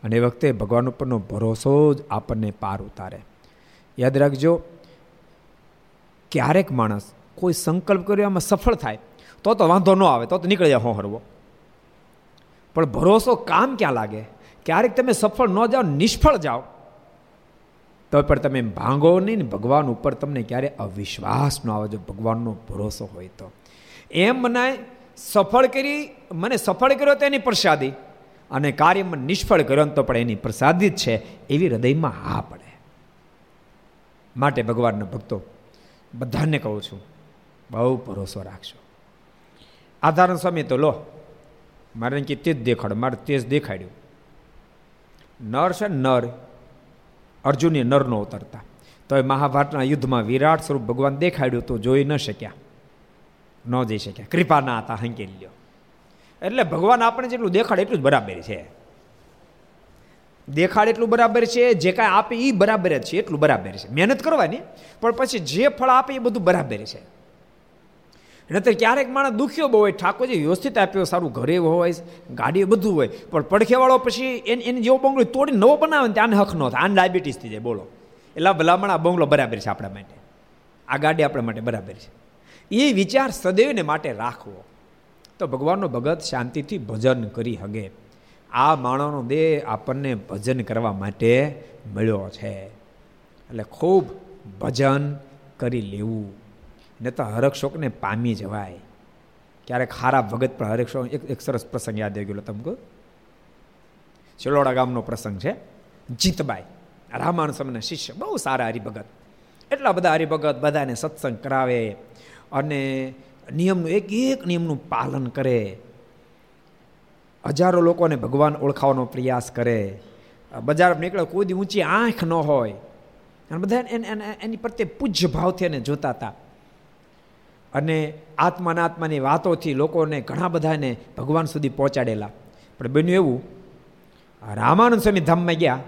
અને એ વખતે ભગવાન ઉપરનો ભરોસો જ આપણને પાર ઉતારે. યાદ રાખજો, ક્યારેક માણસ કોઈ સંકલ્પ કર્યો એમાં સફળ થાય, તો તો વાંધો ન આવે, તો તો નીકળી જાય હો હરવો પણ ભરોસો કામ ક્યાં લાગે? ક્યારેક તમે સફળ ન જાઓ, નિષ્ફળ જાઓ. તો પણ તમે ભાંગો નહીં ને ભગવાન ઉપર તમને ક્યારે અવિશ્વાસ ન આવે જો ભગવાનનો ભરોસો હોય તો. એમ મનાય સફળ કરી, મને સફળ કર્યો તો એની પ્રસાદી અને કાર્યમાં નિષ્ફળ કર્યો તો પણ એની પ્રસાદી જ છે એવી હૃદયમાં હા પડે. માટે ભગવાનના ભક્તો, બધાને કહું છું, બહુ ભરોસો રાખશો આધારણ સમય તો લો, મારે કે તે જ દેખાડ, મારે તે જ દેખાડ્યું. નર છે નર અર્જુનને નરનો ઉતરતા. તો એ મહાભારતના યુદ્ધમાં વિરાટ સ્વરૂપ ભગવાન દેખાડ્યું તો જોઈ ન શક્યા. ન જઈ શક્યા. કૃપા ના હતા હંકેલી લ્યો. એટલે ભગવાન આપણે જેટલું દેખાડે એટલું જ બરાબર છે. દેખાડ એટલું બરાબર છે, જે કાંઈ આપે એ બરાબર જ છે, એટલું બરાબર છે. મહેનત કરવાની, પણ પછી જે ફળ આપે એ બધું બરાબર છે. નહીતર ક્યારેક માણસ દુખ્યો બહુ હોય. ઠાકોરજી વ્યવસ્થિત આપ્યો, સારું ઘરે હોય ગાડી બધું હોય. પણ પડખેવાળો પછી એને એને જેવો બંગલો તોડી નવો બનાવે ને ત્યાં હક ન થાય. આને ડાયાબિટીસ થઈ જાય, બોલો. એટલે ભલામણ આ બંગલો બરાબર છે આપણા માટે. આ ગાડી આપણા માટે બરાબર છે. એ વિચાર સદૈવને માટે રાખવો. તો ભગવાનનો ભગત શાંતિથી ભજન કરી હગે. આ માણસનો દેહ આપણને ભજન કરવા માટે મળ્યો છે. એટલે ખૂબ ભજન કરી લેવું. ને તો હરક્ષોકને પામી જવાય. ક્યારેક ખારા ભગત પણ હરક્ષોક એક એક સરસ પ્રસંગ યાદ આવી ગયો તમકો ચિલોડા ગામનો પ્રસંગ છે. જીતબાઈ, રામાન સમયના શિષ્ય, બહુ સારા હરિભગત. એટલા બધા હરિભગત બધાને સત્સંગ કરાવે અને નિયમનું એક એક નિયમનું પાલન કરે. હજારો લોકોને ભગવાન ઓળખાવાનો પ્રયાસ કરે. બજાર નીકળે કોઈ ઊંચી આંખ ન હોય. અને બધા એની પ્રત્યે પૂજ્ય ભાવથી એને જોતા હતા. અને આત્માના આત્માની વાતોથી લોકોને ઘણા બધાને ભગવાન સુધી પહોંચાડેલા. પણ બન્યું એવું, રામાનંદ સ્વામી ધામમાં ગયા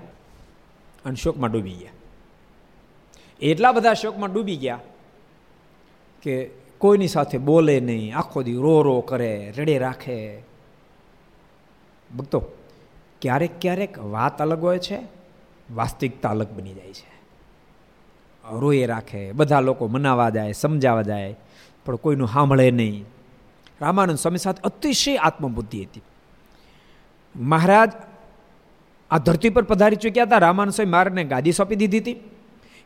અને શોકમાં ડૂબી ગયા. એટલા બધા શોકમાં ડૂબી ગયા કે કોઈની સાથે બોલે નહીં, આખો દી રો રો કરે, રડે રાખે. ભક્તો, ક્યારેક ક્યારેક વાત અલગ હોય છે, વાસ્તવિકતા અલગ બની જાય છે. રોએ રાખે, બધા લોકો મનાવા જાય સમજાવવા જાય. પણ કોઈનું સાંભળે નહીં. રામાનંદ સ્વામી સાથે અતિશય આત્મબુદ્ધિ હતી. મહારાજ આ ધરતી પર પધારી ચૂક્યા હતા. રામાનંદ સ્વામી મહારાજને ગાદી સોંપી દીધી હતી.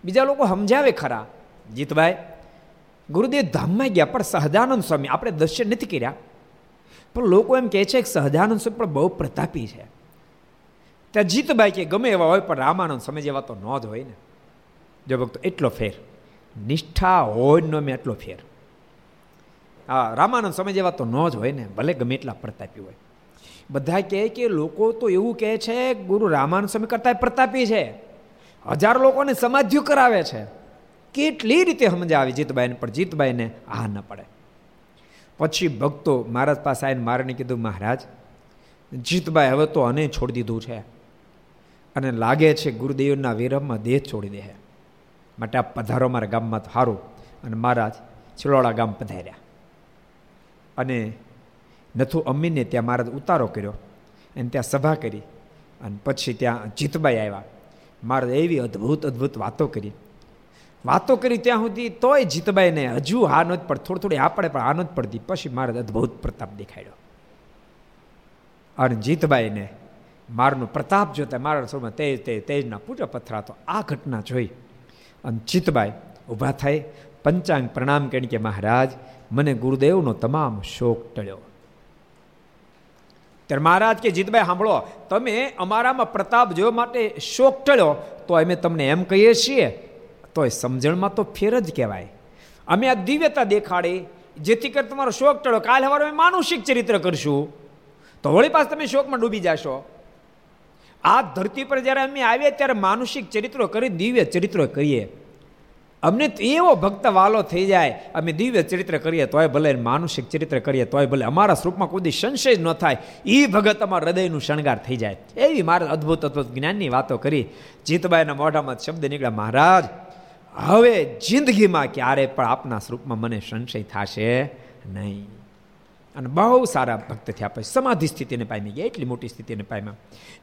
બીજા લોકો સમજાવે ખરા, જીતભાઈ, ગુરુદેવ ધામમાં ગયા પણ સહજાનંદ સ્વામી આપણે દર્શન નથી કર્યા. પણ લોકો એમ કહે છે કે સહજાનંદ સ્વામી પણ બહુ પ્રતાપી છે. ત્યાં જીતભાઈ કે ગમે એવા હોય પણ રામાનંદ સ્વામી જેવા તો ન જ હોય ને. જો ભક્તો, એટલો ફેર. નિષ્ઠા હોય નો મેં એટલો ફેર. હા રામાનંદ સમય જેવા તો ન જ હોય ને, ભલે ગમે એટલા પ્રતાપી હોય. બધા કહે કે લોકો તો એવું કહે છે, ગુરુ રામાનંદ સ્વામી કરતા પ્રતાપી છે. હજાર લોકોને સમાધિ કરાવે છે. કેટલી રીતે સમજાવી જીતબાઈને, પણ જીતબાઈને આ ન પડે. પછી ભક્તો મહારાજ પાસે આવીને મારાને કીધું, મહારાજ, જીતબાઈ હવે તો અને છોડી દીધું છે. અને લાગે છે ગુરુદેવના વિરમમાં દેહ છોડી દે માટે આ પધારો મારા ગામમાં તો સારું અને મહારાજ છિલોડા ગામ પધાર્યા. અને નથુ અમ્મીને ત્યાં મહારાજ ઉતારો કર્યો અને ત્યાં સભા કરી. અને પછી ત્યાં જીતબાઈ આવ્યા. મહારાજ એવી અદ્ભુત અદ્ભુત વાતો કરી. વાતો કરી ત્યાં સુધી તોય જીતબાઈને હજુ હા નથી પડ, થોડી થોડી પડે, પણ નથી પડતી. પછી મહારાજ અદ્ભુત પ્રતાપ દેખાડ્યો. અને જીતબાઈને મારનો પ્રતાપ જોતા મારા સ્વરમાં તેજ તેજ, તેજના પૂજા પથરા તો આ ઘટના જોઈ. અને ચિતબાઈ ઊભા થઈ પંચાંગ પ્રણામ કરી કે મહારાજ મને ગુરુદેવનો તમામ શોક ટળ્યો. ત્યારે મહારાજ કે, જીતભાઈ, સાંભળો, તમે અમારામાં પ્રતાપ જોવા માટે શોક ટળ્યો તો અમે તમને એમ કહીએ છીએ તો એ સમજણમાં તો ફેર જ કહેવાય. અમે આ દિવ્યતા દેખાડી, જેથી કરી તમારો શોક ટળ્યો. કાલ સવારે અમે માનુષિક ચરિત્ર કરશું. તો વળી પાસ તમે શોકમાં ડૂબી જશો. આ ધરતી પર જ્યારે અમે આવીએ, ત્યારે માનુષિક ચરિત્રો કરી, દિવ્ય ચરિત્રો કરીએ. અમને તો એવો ભક્ત વાલો થઈ જાય, અમે દિવ્ય ચરિત્ર કરીએ તોય ભલે માનુષિક ચરિત્ર કરીએ તોય ભલે અમારા સ્વરૂપમાં કોઈ સંશય ન થાય એ ભગત અમારા હૃદયનું શણગાર થઈ જાય. એવી મારા અદ્ભુત અદ્ભુત જ્ઞાનની વાતો કરી. જીતબાઈના મોઢામાં શબ્દ નીકળ્યા, મહારાજ, હવે જિંદગીમાં ક્યારે પણ આપના સ્વરૂપમાં મને સંશય થશે નહીં. અને બહુ સારા ભક્ત થયા પછી સમાધિ સ્થિતિને પામી ગયા, એટલી મોટી સ્થિતિને પામ્યા.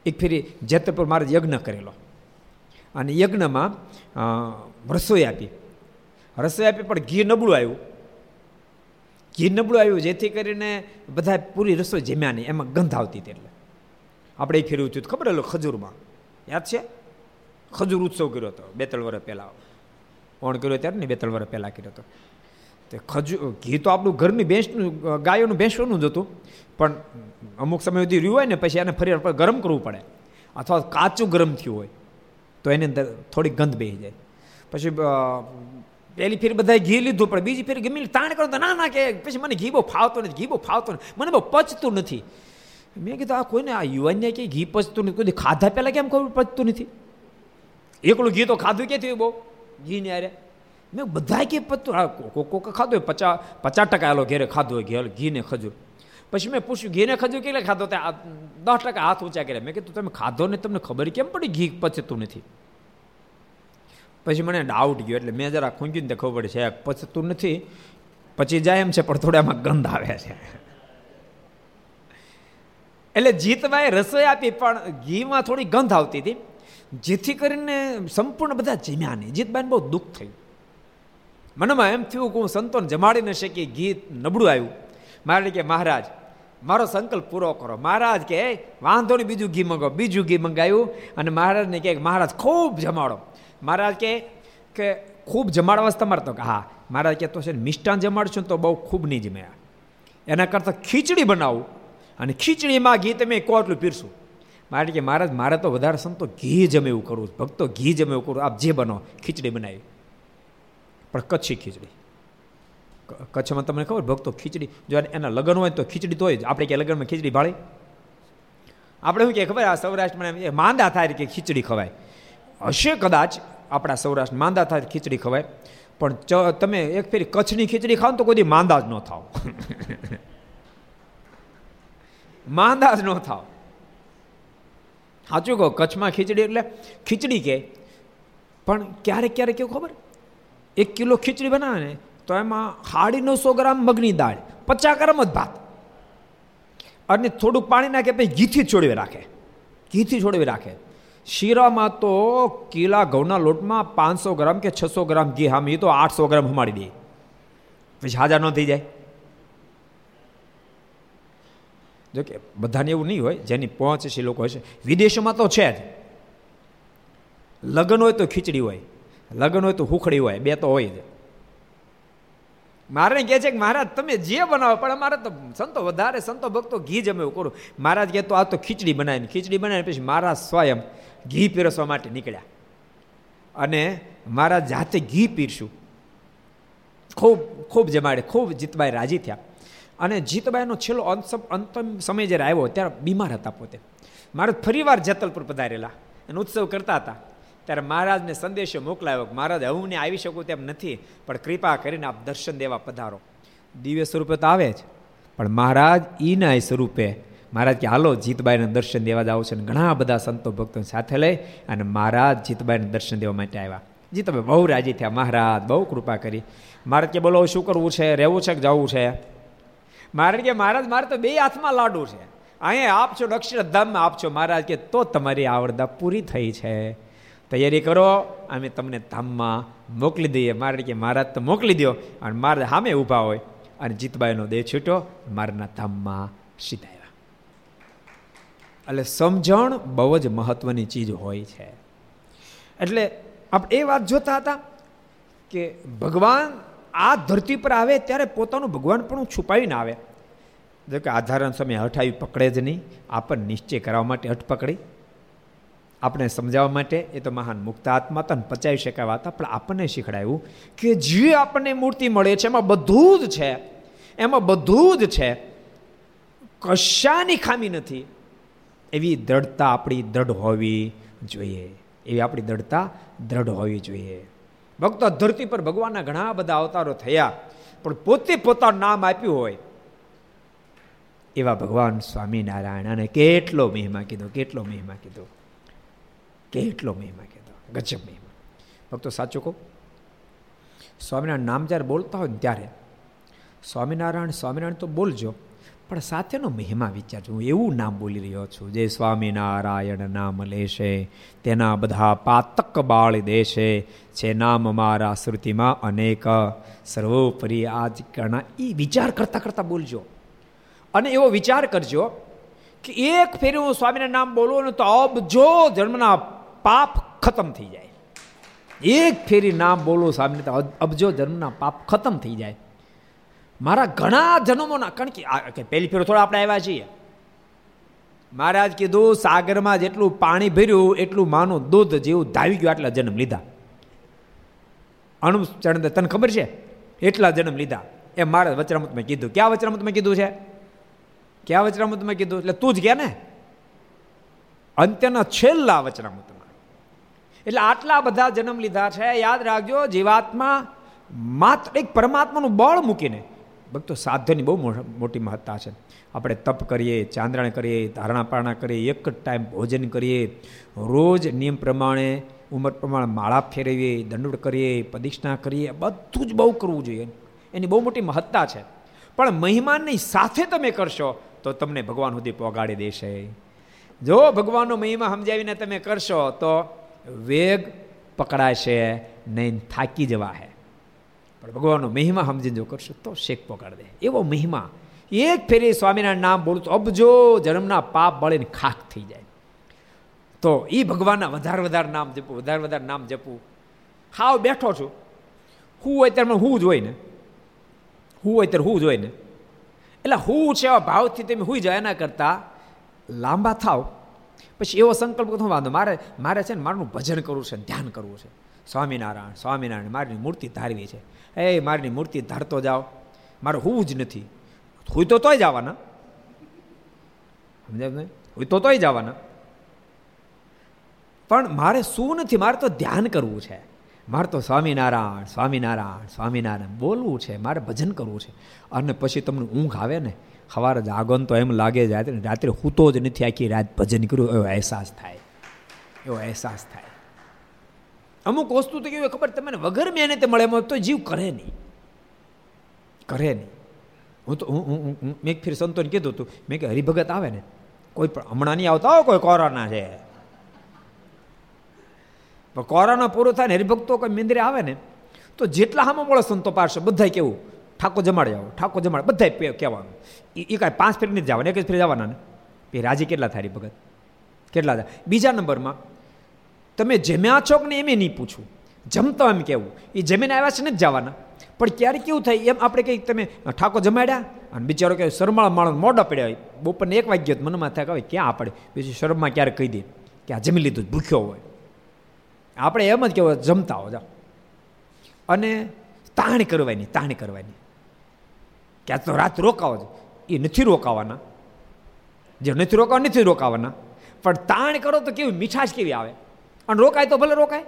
એક ફેરી જેતપુર મારે યજ્ઞ કરેલો. અને યજ્ઞમાં રસોઈ આપી. રસોઈ આપી પણ ઘી નબળું આવ્યું. ઘી નબળું આવ્યું જેથી કરીને બધા પૂરી રસોઈ જમ્યા નહીં. એમાં ગંધ આવતી એટલે. આપણે એ ફેરવું થયું ખબર એટલે ખજૂરમાં? યાદ છે? ખજૂર ઉત્સવ કર્યો હતો બે ત્રણ વર્ષ પહેલાં. ઓણ કર્યો ત્યારે ને બે ત્રણ વર્ષ પહેલાં કર્યો હતો. તે ખજૂર ઘી તો આપણું ઘરની ભેંસનું ગાયોનું ભેંસોનું જ હતું. પણ અમુક સમય સુધી રહ્યું હોય ને પછી એને ફરી ગરમ કરવું પડે. અથવા કાચું ગરમ થયું હોય, તો એની અંદર થોડી ગંધ બેસી જાય. પછી પહેલી ફેર બધા ઘી લીધું, પણ બીજી ફેર ગમે તાણ કરો તો ના ના કે પછી મને ઘી બહુ ફાવતો નથી, ઘી બહુ ફાવતો નથી, મને બહુ પચતું નથી. મેં કીધું, આ કોઈને, આ યુવાનને કે ઘી પચતું નથી? કોઈ ખાધા પહેલાં કેમ ખબર પચતું નથી? એકલું ઘી તો ખાધું ક્યાંથી બહુ? ઘી ને અરે મેં બધા કે પચતું હા, કોક ખાધું હોય પચાસ પચાસ ટકા આલો ઘેરે ખાધું હોય, ઘેર ઘી ને ખજૂર. પછી મેં પૂછ્યું, ઘીને ખજૂર કેટલે ખાધો? તે દસ ટકા હાથ ઊંચા કર્યા. મેં કીધું, તમે ખાધો ને તમને ખબર કેમ પડી? ઘી પચતું નથી. પછી મને ડાઉટ ગયો એટલે મેં જરા ખૂંચ્યું ને ખબર પડે છે, પચતું નથી. પછી જાય એમ છે, પણ થોડા એમાં ગંધ આવે છે. એટલે જીતભાઈ રસોઈ આપી, પણ ઘીમાં થોડી ગંધ આવતી હતી. જેથી કરીને સંપૂર્ણ બધા જમ્યા નહીં. જીતભાઈને બહુ દુઃખ થયું. મનમાં એમ થયું કે હું સંતોન જમાડી ન શકી ગીત નબળું આવ્યું. મારે કે, મહારાજ, મારો સંકલ્પ પૂરો કરો. મહારાજ કે વાંધો નહીં, બીજું ઘી મંગાવો. બીજું ઘી મંગાવ્યું અને મહારાજને કહે મહારાજ, ખૂબ જમાડો. મહારાજ કે કે ખૂબ જમાડવા તમારે તો હા, મહારાજ કે, તો છે મિષ્ટાન જમાડશો તો બહુ ખૂબ નહીં જમ્યા એના કરતાં ખીચડી બનાવું અને ખીચડીમાં ઘી તમે કોટલું પીરશું મારે કે, મહારાજ, મારે તો વધારે સંતો ઘી જમે એવું કરવું ભક્તો ઘી જમે એવું કરવું આપ જે બનો, ખીચડી બનાવી. પણ કચ્છી ખીચડી. કચ્છમાં તમને ખબર, ભક્તો ખીચડી, જો એના લગ્ન હોય તો ખીચડી તો હોય જ. આપણે કે લગ્નમાં ખીચડી ભાળી? આપણે શું કે ખબર, આ સૌરાષ્ટ્રમાં માંદા થાય કે ખીચડી ખવાય. હશે કદાચ આપણા સૌરાષ્ટ્ર માંદા થાય ખીચડી ખવાય. પણ તમે એક ફેરી કચ્છની ખીચડી ખાવ તો કોઈ માંદા જ ન થાવ. [LAUGHS] માંદા જ ન થાવ. સાચું કહો, કચ્છમાં ખીચડી એટલે ખીચડી કે. પણ ક્યારેક ક્યારેક કેવું ખબર? એક કિલો ખીચડી બનાવે ને તો એમાં સાડી નવસો ગ્રામ મગની દાળ, પચાસ ગ્રામ જ ભાત. અને થોડુંક પાણી નાખે પછી ઘીથી છોડવી રાખે. ઘીથી છોડવી રાખે. શીરામાં તો કિલા ઘઉંના લોટમાં પાંચસો ગ્રામ કે છસો ગ્રામ ઘી હામ, એ તો આઠસો ગ્રામ હમાડી દે. પછી હાજર ન થઈ જાય. જો કે બધાને એવું નહીં હોય, જેની પહોંચ છે લોકો હશે. વિદેશોમાં તો છે જ. લગ્ન હોય તો ખીચડી હોય, લગ્ન હોય તો હુખડી હોય, બે તો હોય જ. મારે કહે છે કે મહારાજ, તમે જે બનાવો, પણ અમારે તો સંતો વધારે, સંતો ભક્તો ઘી જમે એવું કરું. મહારાજ કહે તો આ તો ખીચડી બનાવીને ખીચડી બનાવીને પછી મહારાજ સ્વયં ઘી પીરસવા માટે નીકળ્યા. અને મારા જાતે ઘી પીરશું. ખૂબ ખૂબ જમાડે, ખૂબ જીતબાઈ રાજી થયા. અને જીતબાઈનો છેલ્લો અંતમ સમય જ્યારે આવ્યો ત્યારે બીમાર હતા પોતે. મહારાજ ફરીવાર જેતલપુર પધારેલા અને ઉત્સવ કરતા હતા. ત્યારે મહારાજને સંદેશો મોકલાયો મહારાજ હું ને આવી શકું તેમ નથી, પણ કૃપા કરીને આપ દર્શન દેવા પધારો. દિવ્ય સ્વરૂપે તો આવે જ, પણ મહારાજ ઈના સ્વરૂપે મહારાજ કે, હાલો, જીતબાઈને દર્શન દેવા જાવ છે. ઘણા બધા સંતો ભક્તો સાથે લઈ અને મહારાજ જીતબાઈને દર્શન દેવા માટે આવ્યા. જી, તમે બહુ રાજી થયા. મહારાજ, બહુ કૃપા કરી. મહારાજ કે, બોલો, શું કરવું છે? રહેવું છે કે જવું છે? મારે કે, મહારાજ, મારે તો બે હાથમાં લાડુ છે. અહીંયા આપશો અક્ષરધામમાં આપશો મહારાજ કે, તો તમારી આવડતા પૂરી થઈ છે. તૈયારી કરો, અમે તમને ધામમાં મોકલી દઈએ. મારે કે, મહારાજ, તો મોકલી દો અને મારે સામે ઊભા હોય અને જીતબાઈનો દેહ છૂટ્યો, મારના ધામમાં સીધાયા એટલે સમજણ બહુ જ મહત્વની ચીજ હોય છે. એટલે આપણે એ વાત જોતા હતા કે ભગવાન આ ધરતી પર આવે ત્યારે પોતાનું ભગવાન પણ છુપાવીને આવે. જો કે આધારણ સમય હઠાવી પકડે જ નહીં આપણને નિશ્ચય કરવા માટે હઠ પકડી. આપણે સમજાવવા માટે એ તો મહાન મુક્ત આત્મા હતા પચાવી શકાવા હતા પણ આપણને શીખડાયું કે જે આપણને મૂર્તિ મળે છે, એમાં બધું જ છે. એમાં બધું જ છે. કશાની ખામી નથી. એવી દ્રઢતા આપણી દ્રઢ હોવી જોઈએ. એવી આપણી દ્રઢતા દ્રઢ હોવી જોઈએ. ભક્તો ધરતી પર ભગવાનના ઘણા બધા અવતારો થયા, પણ પોતે પોતાનું નામ આપ્યું હોય એવા ભગવાન સ્વામિનારાયણ અને કેટલો મહિમા કીધો, કેટલો મહિમા કીધો, કેટલો મહિમા કીધો, ગજબ મહિમા. ભક્તો સાચું કહું? સ્વામિનારાયણ નામ જ્યારે બોલતા હોય ને ત્યારે, સ્વામિનારાયણ સ્વામિનારાયણ તો બોલજો પણ સાથેનો મહિમા વિચારજો. હું એવું નામ બોલી રહ્યો છું. જે સ્વામિનારાયણ નામ લેશે, તેના બધા પાતક બાળ દેશે, છે નામ મારા શ્રુતિમાં અનેક. સર્વોપરી આજ કણા એ વિચાર કરતા કરતા બોલજો. અને એવો વિચાર કરજો કે એક ફેરી હું સ્વામીના નામ બોલું ને તો અબજો જન્મના પાપ ખતમ થઈ જાય. એક ફેરી નામ બોલો સ્વામીને તો અબજો જન્મના પાપ ખતમ થઈ જાય. મારા ઘણા જન્મોના, કારણ કે પહેલી ફેર થોડા આપણે આવ્યા છીએ. મહારાજ કીધું, સાગરમાં જેટલું પાણી ભર્યું, એટલું માનું દૂધ જેવું ધાવી ગયું આટલા જન્મ લીધા. અણુ ચરણ તને ખબર છે? એટલા જન્મ લીધા. એ મારા વચરામૃતમાં કીધું. ક્યાં વચરામૃતમાં કીધું છે? ક્યાં વચરામૃતમાં કીધું? એટલે તું જ કે ને? અંત્યના છેલ્લા વચરામૃતમાં એટલે આટલા બધા જન્મ લીધા છે, યાદ રાખજો, જીવાત્મા માત્ર એક પરમાત્માનું બળ મૂકીને ભક્તો સાધનની બહુ મોટી મહત્તા છે. આપણે તપ કરીએ, ચાંદ્રાણ કરીએ, ધારણા પારણા કરીએ, એક જ ટાઈમ ભોજન કરીએ, રોજ નિયમ પ્રમાણે, ઉંમર પ્રમાણે માળા ફેરવીએ દંડુડ કરીએ પ્રદિક્ષણા કરીએ, બધું જ બહુ કરવું જોઈએ. એની બહુ મોટી મહત્તા છે. પણ મહિમાનની સાથે તમે કરશો, તો તમને ભગવાન સુધી પહોંચાડી દેશે. જો ભગવાનનો મહિમા સમજાવીને તમે કરશો, તો વેગ પકડાશે, નહીં થાકી જવા હે પણ ભગવાનનો મહિમા સમજીને જો કરશો તો શેક પકડ દે. એવો મહિમા. એક ફેરી સ્વામિનારાયણ નામ બોલું તો અબજો જન્મના પાપ બળીને ખાક થઈ જાય. તો એ ભગવાનના વધારે વધારે નામ જપવું વધારે વધારે નામ જપવું ખાવ બેઠો છું. હું હોય ત્યારે હું જ હોય ને? હું હોય ત્યારે હું જ હોય ને? એટલે હું છે એવા ભાવથી તમે હુઈ જાય એના કરતાં લાંબા થાવ. પછી એવો સંકલ્પ વાંધો મારે મારે છે ને મારું ભજન કરવું છે, ધ્યાન કરવું છે. સ્વામિનારાયણ સ્વામિનારાયણ મારી મૂર્તિ ધારવી છે. એ મારની મૂર્તિ ધારતો જાઓ. મારે હોવું જ નથી. હોય તો તોય જવાના. સમજાવ ને હોય તો તોય જવાના. પણ મારે શું નથી? મારે તો ધ્યાન કરવું છે. મારે તો સ્વામિનારાયણ સ્વામિનારાયણ સ્વામિનારાયણ બોલવું છે. મારે ભજન કરવું છે. અને પછી તમને ઊંઘ આવે ને, સવારે જાગન તો એમ લાગે જ રાત્રે હૂતો જ નથી આખી રાત ભજન કર્યું. એવો અહેસાસ થાય. એવો અહેસાસ થાય. અમુક વસ્તુ તો કેવી ખબર તમને? વગર મહેનતે મળે એમાં તો જીવ કરે નહીં. કરે નહીં. હું તો હું મેં એક ફેર સંતોને કીધું હતું. મેં કે હરિભગત આવે ને? કોઈ પણ હમણાં નહીં આવતા હોય કોઈ કોરોના છે. પણ કોરોના પૂરો થાય ને, હરિભક્તો કોઈ મંદિરે આવે ને, તો જેટલા હામાં મળે સંતો પારશે બધા કેવું? ઠાકો જમાડી આવો ઠાકો જમાડે બધા કહેવાનું. એ કાંઈ પાંચ ફેર નથી જવાના, એક જ ફેર જવાના ને? એ રાજી કેટલા થાય હરિભગત? કેટલા થાય? બીજા નંબરમાં તમે જમ્યા છો કે ને એમ નહીં પૂછવું જમતો એમ કેવું. એ જમીને આવ્યા છે ને જ જવાના. પણ ક્યારે કેવું થાય, એમ આપણે કંઈક તમે ઠાકો જમાડ્યા અને બિચારો કે શરમાળ માણસ મોડા પડ્યા હોય. બપોરને એક વાગ્યો મનમાં થાય કે ક્યાં આપણે? બીજું શરમમાં ક્યારેક કહી દે કે આ જમી લીધું, ભૂખ્યો હોય. આપણે એમ જ કહેવાય જમતા હો જા અને તાણી કરવાની તાણી કરવાની. કે તો રાત રોકાવો છે. એ નથી રોકાવાના. જે નથી રોકાવા નથી રોકાવાના. પણ તાણ કરો તો કેવી મીઠાશ કેવી આવે? અને રોકાય તો ભલે રોકાય.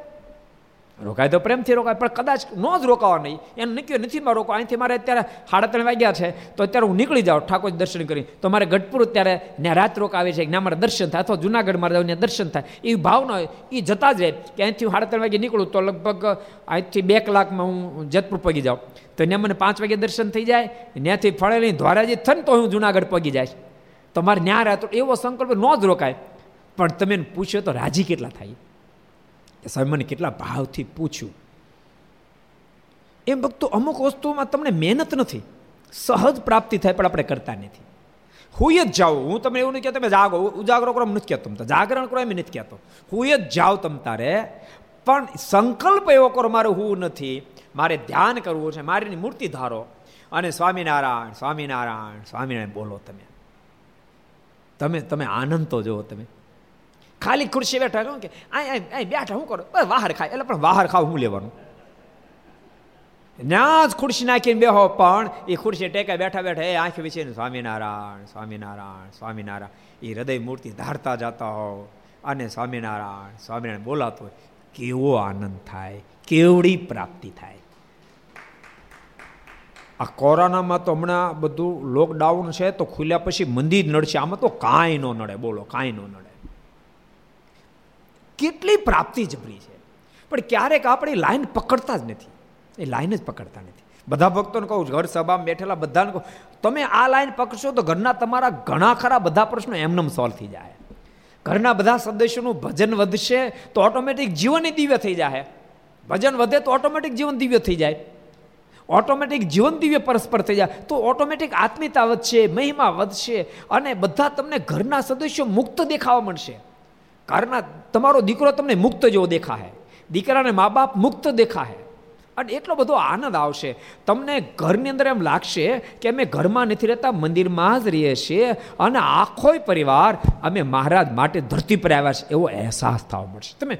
રોકાય તો પ્રેમથી રોકાય, પણ કદાચ ન જ રોકાવા નહીં. એને નક્કી નથી મારે રોકો અહીંથી મારે અત્યારે સાડા ત્રણ વાગ્યા છે, તો અત્યારે હું નીકળી જાઉં ઠાકોર દર્શન કરી. તો મારે ગઢપુર અત્યારે ત્યાં રાત રોકાવે છે ત્યાં મારે દર્શન થાય, અથવા જુનાગઢ મારે ત્યાં દર્શન થાય. એ ભાવના હોય એ જતા જ રહે કે અહીંથી સાડા ત્રણ વાગે નીકળું, તો લગભગ અહીંથી બે કલાકમાં હું જતપુર પગી જાઉં. તો ત્યાં મને પાંચ વાગે દર્શન થઈ જાય, ત્યાંથી ફળેલી દ્વારાજી થન તો હું જુનાગઢ પગી જાય તો મારે ન્યા રાત એવો સંકલ્પ ન જ રોકાય. પણ તમે પૂછ્યો તો રાજી કેટલા થાય? સાહેબ મને કેટલા ભાવથી પૂછ્યું. એમ ભક્તો અમુક વસ્તુમાં તમને મહેનત નથી, સહજ પ્રાપ્તિ થાય પણ આપણે કરતા નથી. હુંય જ જાઉં, હું તમને એવું નથી કહેતો, તમે જાગો, ઉજાગરો કરો નથી કહેતો જાગરણ કરો એમ નથી કહેતો. હુંય જ જાઉં તમ તારે, પણ સંકલ્પ એવો કરો, મારે હું નથી. મારે ધ્યાન કરવું છે, મારીની મૂર્તિ ધારો. અને સ્વામિનારાયણ સ્વામિનારાયણ સ્વામિનારાયણ બોલો તમે. તમે તમે આનંદ તો જુઓ તમે. ખાલી ખુરશી બેઠા કહું કે અહીં બેઠા શું કરો? બસ બહાર ખાય. એટલે પણ બહાર ખાવ શું લેવાનું? ત્યાં જ ખુરશી નાખીને બેહો, પણ એ ખુરશી ટેકા બેઠા બેઠા એ આંખ વિશે સ્વામિનારાયણ સ્વામિનારાયણ સ્વામિનારાયણ. એ હૃદય મૂર્તિ ધારતા જતા હો અને સ્વામિનારાયણ સ્વામિનારાયણ બોલાતો કેવો આનંદ થાય, કેવડી પ્રાપ્તિ થાય. આ કોરોનામાં તો હમણાં બધું લોકડાઉન છે, તો ખુલ્યા પછી મંદિર નડશે. આમાં તો કાંઈ ન નડે. બોલો, કાંઈ ન નડે. કેટલી પ્રાપ્તિ જબરી છે. પણ ક્યારેક આપણે લાઈન પકડતા જ નથી. એ લાઈન જ પકડતા નથી. બધા ભક્તોને કહું ઘર સભામાં બેઠેલા બધાને કહું, તમે આ લાઈન પકડશો તો ઘરના તમારા ઘણા ખરા બધા પ્રશ્નો એમનેમ સોલ્વ થઈ જાય. ઘરના બધા સદસ્યોનું ભજન વધશે તો ઓટોમેટિક જીવન દિવ્ય થઈ જાય. ભજન વધે તો ઓટોમેટિક જીવન દિવ્ય થઈ જાય. ઓટોમેટિક જીવન દિવ્ય પરસ્પર થઈ જાય. તો ઓટોમેટિક આત્મીયતા વધશે, મહિમા વધશે અને બધા તમને ઘરના સદસ્યો મુક્ત દેખાવા મળશે. ઘરના તમારો દીકરો તમને મુક્ત જેવો દેખાશે દીકરાને મા બાપ મુક્ત દેખાશે અને એટલો બધો આનંદ આવશે. તમને ઘરની અંદર એમ લાગશે કે અમે ઘરમાં નથી રહેતા, મંદિરમાં જ રહીએ છીએ અને આખો પરિવાર અમે મહારાજ માટે ધરતી પર આવ્યા છે એવો અહેસાસ થવા મળશે. તમે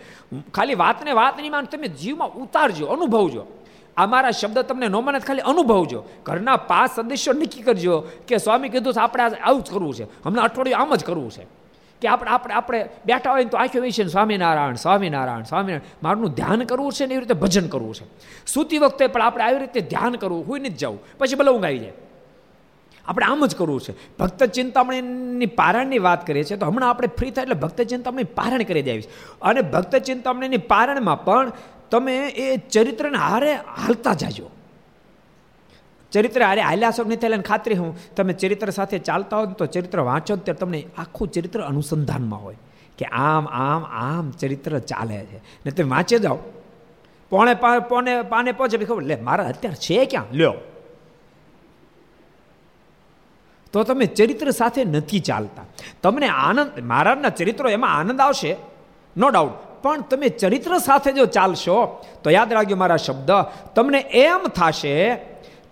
ખાલી વાતને વાત નહીં માન, તમે જીવમાં ઉતારજો, અનુભવજો. આ મારા શબ્દ તમને નો મને ખાલી અનુભવજો. ઘરના પાંચ સદસ્યો નક્કી કરજો કે સ્વામી કીધું આપણે આવું જ કરવું છે. હમણાં અઠવાડિયું આમ જ કરવું છે. કે આપણે આપણે આપણે બેઠા હોય તો આંખો વિશે સ્વામિનારાયણ સ્વામિનારાયણ સ્વામિનારાયણ. મારું ધ્યાન કરવું છે ને એવી રીતે ભજન કરવું છે. સૂતી વખતે પણ આપણે આવી રીતે ધ્યાન કરવું, હોય ને જ જવું પછી ભલે ઊંઘ આવી જાય. આપણે આમ જ કરવું છે. ભક્ત ચિંતામણીની પારણની વાત કરીએ છીએ તો હમણાં આપણે ફ્રી થાય એટલે ભક્ત ચિંતામણી પારણ કરી દેવી અને ભક્ત ચિંતામણીની પારણમાં પણ તમે એ ચરિત્રને હારે હાલતા જાજો. ચરિત્ર અરે આલ્યા છો નહીં થયેલા ખાતરી હું. તમે ચરિત્ર સાથે ચાલતા હો તો ચરિત્ર વાંચો ત્યારે તમને આખું ચરિત્ર અનુસંધાનમાં હોય કે આમ આમ આમ ચરિત્ર ચાલે છે. ને તમે વાંચે જાઓ. પોણે પોને, પાને પહોંચે ખબર, લે, મારા અત્યારે છે ક્યાં? લ્યો. તો તમે ચરિત્ર સાથે નથી ચાલતા. તમને આનંદ, મહારાજના ચરિત્રો એમાં આનંદ આવશે, નો ડાઉટ પણ તમે ચરિત્ર સાથે જો ચાલશો, તો યાદ રાખજો મારા શબ્દ, તમને એમ થશે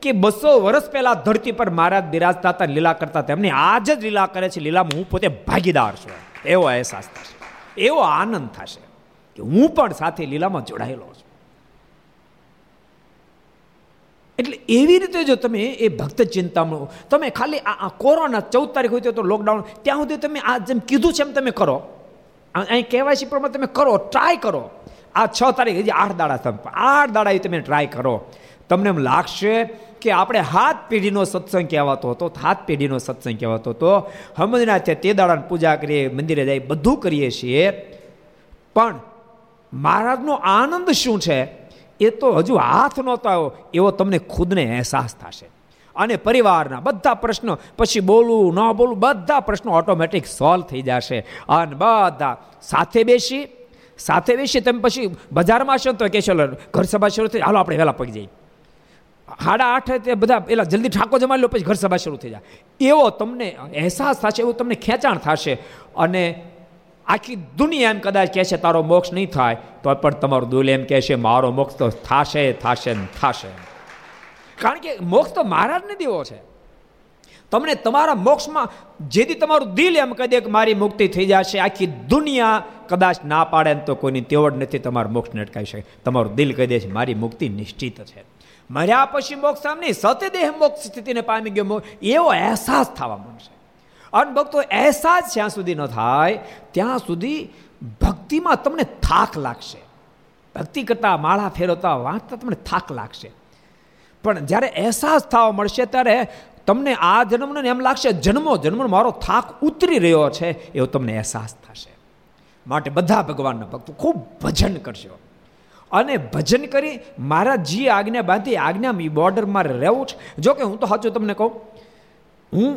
કે બસો વર્ષ પહેલા ધરતી પર મહારાજ બિરાજતા હતા લીલા કરતા તેમને આજ જ લીલા કરે છે. લીલામાં હું પોતે ભાગીદાર છું. એવો અહેસાસ થશે. એવો આનંદ થશે કે હું પણ સાથે લીલામાં જોડાયેલો છું. એટલે એવી રીતે જો તમે એ ભક્ત ચિંતામણું, તમે ખાલી આ કોરોના ચૌદ તારીખ હોય તો લોકડાઉન ત્યાં સુધી તમે આ જેમ કીધું છે એમ તમે કરો. અહીં કહેવાય છે પ્રમાણે તમે કરો ટ્રાય કરો. આ છ તારીખ હજી આઠ દાડા આઠ દાડા તમે ટ્રાય કરો. તમને એમ લાગશે કે આપણે હાથ પેઢીનો સત્સંગ કહેવાતો હતો, હાથ પેઢીનો સત્સંગ કહેવાતો હતો. હમણાં છે તે દાડાની પૂજા કરીએ, મંદિરે જાય બધું કરીએ છીએ. પણ મહારાજનો આનંદ શું છે? એ તો હજુ હાથ નહોતો આવ્યો. એવો તમને ખુદને અહેસાસ થશે. અને પરિવારના બધા પ્રશ્નો, પછી બોલવું, ન બોલવું, બધા પ્રશ્નો ઓટોમેટિક સોલ્વ થઈ જશે. અને બધા સાથે બેસી સાથે બેસી, તમે પછી બજારમાં છો તો કહેશો ઘર સભા શરૂ થઈ, હાલો, આપણે વહેલા પગી જઈએ. સાડા આઠ તે બધા પેલા જલ્દી ઠાકો જમાડી લો, પછી ઘર સભા શરૂ થઈ જાય. એવો તમને અહેસાસ થશે, એવું તમને ખેંચાણ થશે. અને આખી દુનિયા એમ કદાચ કહેશે તારો મોક્ષ નહીં થાય તો પણ તમારું દુલ એમ કહેશે મારો મોક્ષ તો થશે થશે ને થશે કારણ કે મોક્ષ તો મહારાજને દેવો છે. તમને તમારા મોક્ષમાં જેથી તમારું દિલ એમ કહી દે કે મારી મુક્તિ થઈ જશે, આખી દુનિયા કદાચ ના પાડે તો કોઈની તેવડ નથી તમારું મોક્ષને અટકાવી શકે. તમારું દિલ કહી દે છે, મારી મુક્તિ નિશ્ચિત છે મર્યા પછી મોક્ષ આમ નહીં, સતદેહ મોક્ષ સ્થિતિને પામી ગયો એવો અહેસાસ થવા મળશે અને ભક્તો, અહેસાસ જ્યાં સુધી ન થાય, ત્યાં સુધી ભક્તિમાં તમને થાક લાગશે. ભક્તિ કરતા માળા ફેરવતા વાંચતા તમને થાક લાગશે. પણ જ્યારે અહેસાસ થવા મળશે, ત્યારે તમને આ જન્મને એમ લાગશે, જન્મો જન્મ મારો થાક ઉતરી રહ્યો છે, એવો તમને અહેસાસ થશે. માટે બધા ભગવાનના ભક્તો ખૂબ ભજન કરશો અને ભજન કરી મારા જી આજ્ઞા બાંધી આજ્ઞા બોર્ડરમાં રહેવું છે. જો કે હું તો સાચું તમને કહું, હું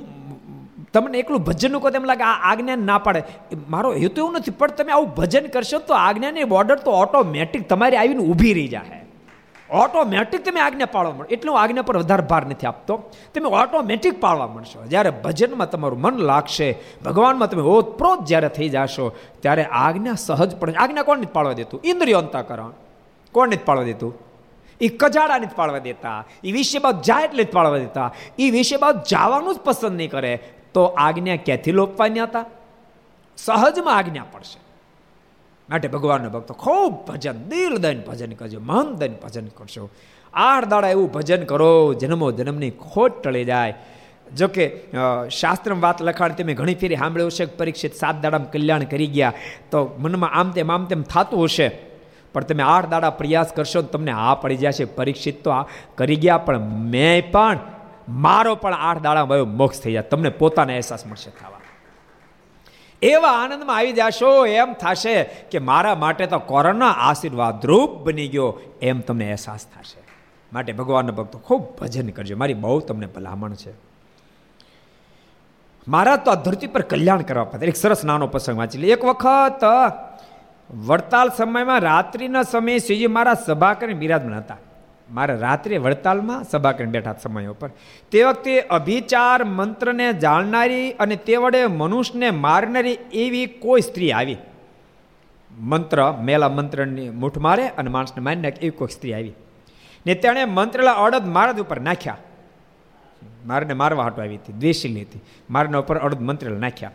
તમને એકલું ભજનનું કહો તેમ લાગે આ આજ્ઞા ના પાડે. મારો હેતુ એવું નથી, પણ તમે આવું ભજન કરશો તો આજ્ઞાની બોર્ડર તો ઓટોમેટિક તમારી આવીને ઊભી રહી જાય ઓટોમેટિક તમે આજ્ઞા પાળવા મળે. એટલે હું આજ્ઞા પર વધારે ભાર નથી આપતો. તમે ઓટોમેટિક પાળવા મળશો. જ્યારે ભજનમાં તમારું મન લાગશે, ભગવાનમાં તમે ઓતપ્રોત જ્યારે થઈ જશો, ત્યારે આજ્ઞા સહજ પડે. આજ્ઞા કોણ નથી પાળવા દેતું? ઇન્દ્રિયો અંતકરણ. કોણ નથી પાળવા દેતું? એ કજાડા નથી પાળવા દેતા. એ વિશે બાદ જાય એટલે જ પાળવા દેતા. એ વિશે બાદ જવાનું જ પસંદ નહીં કરે. તો આજ્ઞા ક્યાંથી લોપવાની હતા સહજમાં આજ્ઞા પડશે. માટે ભગવાનના ભક્તો ખૂબ ભજન દિલ દઈને ભજન કરજો મન દઈને ભજન કરશો આઠ દાડા એવું ભજન કરો, જન્મો જન્મની ખોટ ટળી જાય. જોકે શાસ્ત્રમાં વાત લખાણ તમે ઘણી ફેરી સાંભળ્યું હશે પરીક્ષિત સાત દાડામાં કલ્યાણ કરી ગયા. તો મનમાં આમ તેમ આમ તેમ થતું હશે. પણ તમે આઠ દાડા પ્રયાસ કરશો તો તમને આ પડી જશે, પરીક્ષિત તો આ કરી ગયા, પણ મેં પણ, મારો પણ આઠ દાડા મોક્ષ થઈ જાય. તમને પોતાને અહેસાસ મળશે થવા. એવા આનંદમાં આવી જશો, એમ થશે કે મારા માટે તો કોરોના આશીર્વાદ રૂપ બની ગયો, એમ તમને અહેસાસ થશે. માટે ભગવાનના ભક્તો ખૂબ ભજન કરજો. મારી બહુ તમને ભલામણ છે. મારા તો આ ધરતી પર કલ્યાણ કરવા પડે એક સરસ નાનો પ્રસંગ વાંચી લે. એક વખત વડતાલ સમયમાં રાત્રિના સમયે શ્રીજી મારા સભા કરીને બિરાજમાન હતા. મારે રાત્રે વડતાલમાં સભા કરીને બેઠા સમય ઉપર. તે વખતે અભિચાર મંત્રને જાણનારી અને તે વડે મનુષ્યને મારનારી એવી કોઈ સ્ત્રી આવી. મંત્ર, મેલા મંત્રની મૂઠ મારે અને માણસને મારી નાખે એવી કોઈ સ્ત્રી આવી. ને તેણે મંત્રેલા અડદ મારદ ઉપર નાખ્યા. મારને મારવા હાટો આવી હતી દ્વેષીલી હતી. મારના ઉપર અડદ મંત્રેલા નાખ્યા.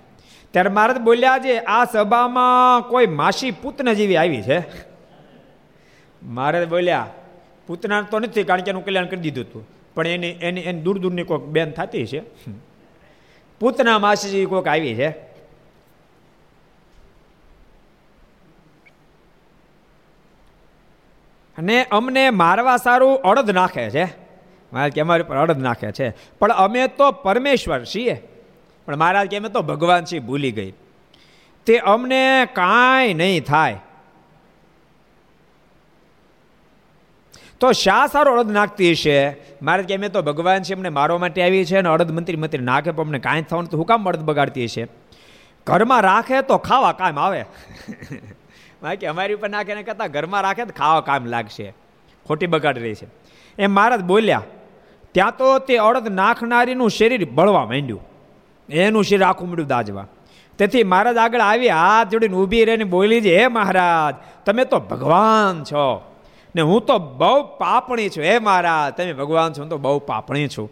ત્યારે મહારાજ બોલ્યા છે, આ સભામાં કોઈ માસી પૂતના જેવી આવી છે? મહારાજ બોલ્યા પૂતના તો નથી, કારણ કે એનું કલ્યાણ કરી દીધું હતું. પણ એની એની એની દૂર દૂરની કોઈક બેન થતી છે. પૂતના માસી કોઈક આવી છે. અને અમને મારવા સારું અડધ નાખે છે. મારે કે અમારી પર અડધ નાખે છે. પણ અમે તો પરમેશ્વર છીએ. પણ મહારાજ અમે તો ભગવાન છીએ, ભૂલી ગઈ. તે અમને કાંઈ નહીં થાય. તો શા સારો અડદ નાખતી હશે? મારે અમે તો ભગવાન છે એમને મારવા માટે આવી છે અને અડદ મંત્રી મંત્રી નાખે, પણ અમને કાંઈ થવાનું તો હું કામ અડદ બગાડતી હશે? ઘરમાં રાખે તો ખાવા કામ આવે. મારે કે અમારી ઉપર નાખે ને કહેતા ઘરમાં રાખે તો ખાવા કામ લાગશે. ખોટી બગાડી રહી છે. એમ મહારાજ બોલ્યા. ત્યાં તો તે અડદ નાખનારીનું શરીર બળવા માંડ્યું. એનું શરીર આખું મળ્યું દાજવા. તેથી મહારાજ આગળ આવી હાથ જોડીને ઊભી રહીને બોલી છે, હે મહારાજ, તમે તો ભગવાન છો ને હું તો બહુ પાપણી છું. હે મહારાજ, તમે ભગવાન છો, હું તો બહુ પાપણી છું.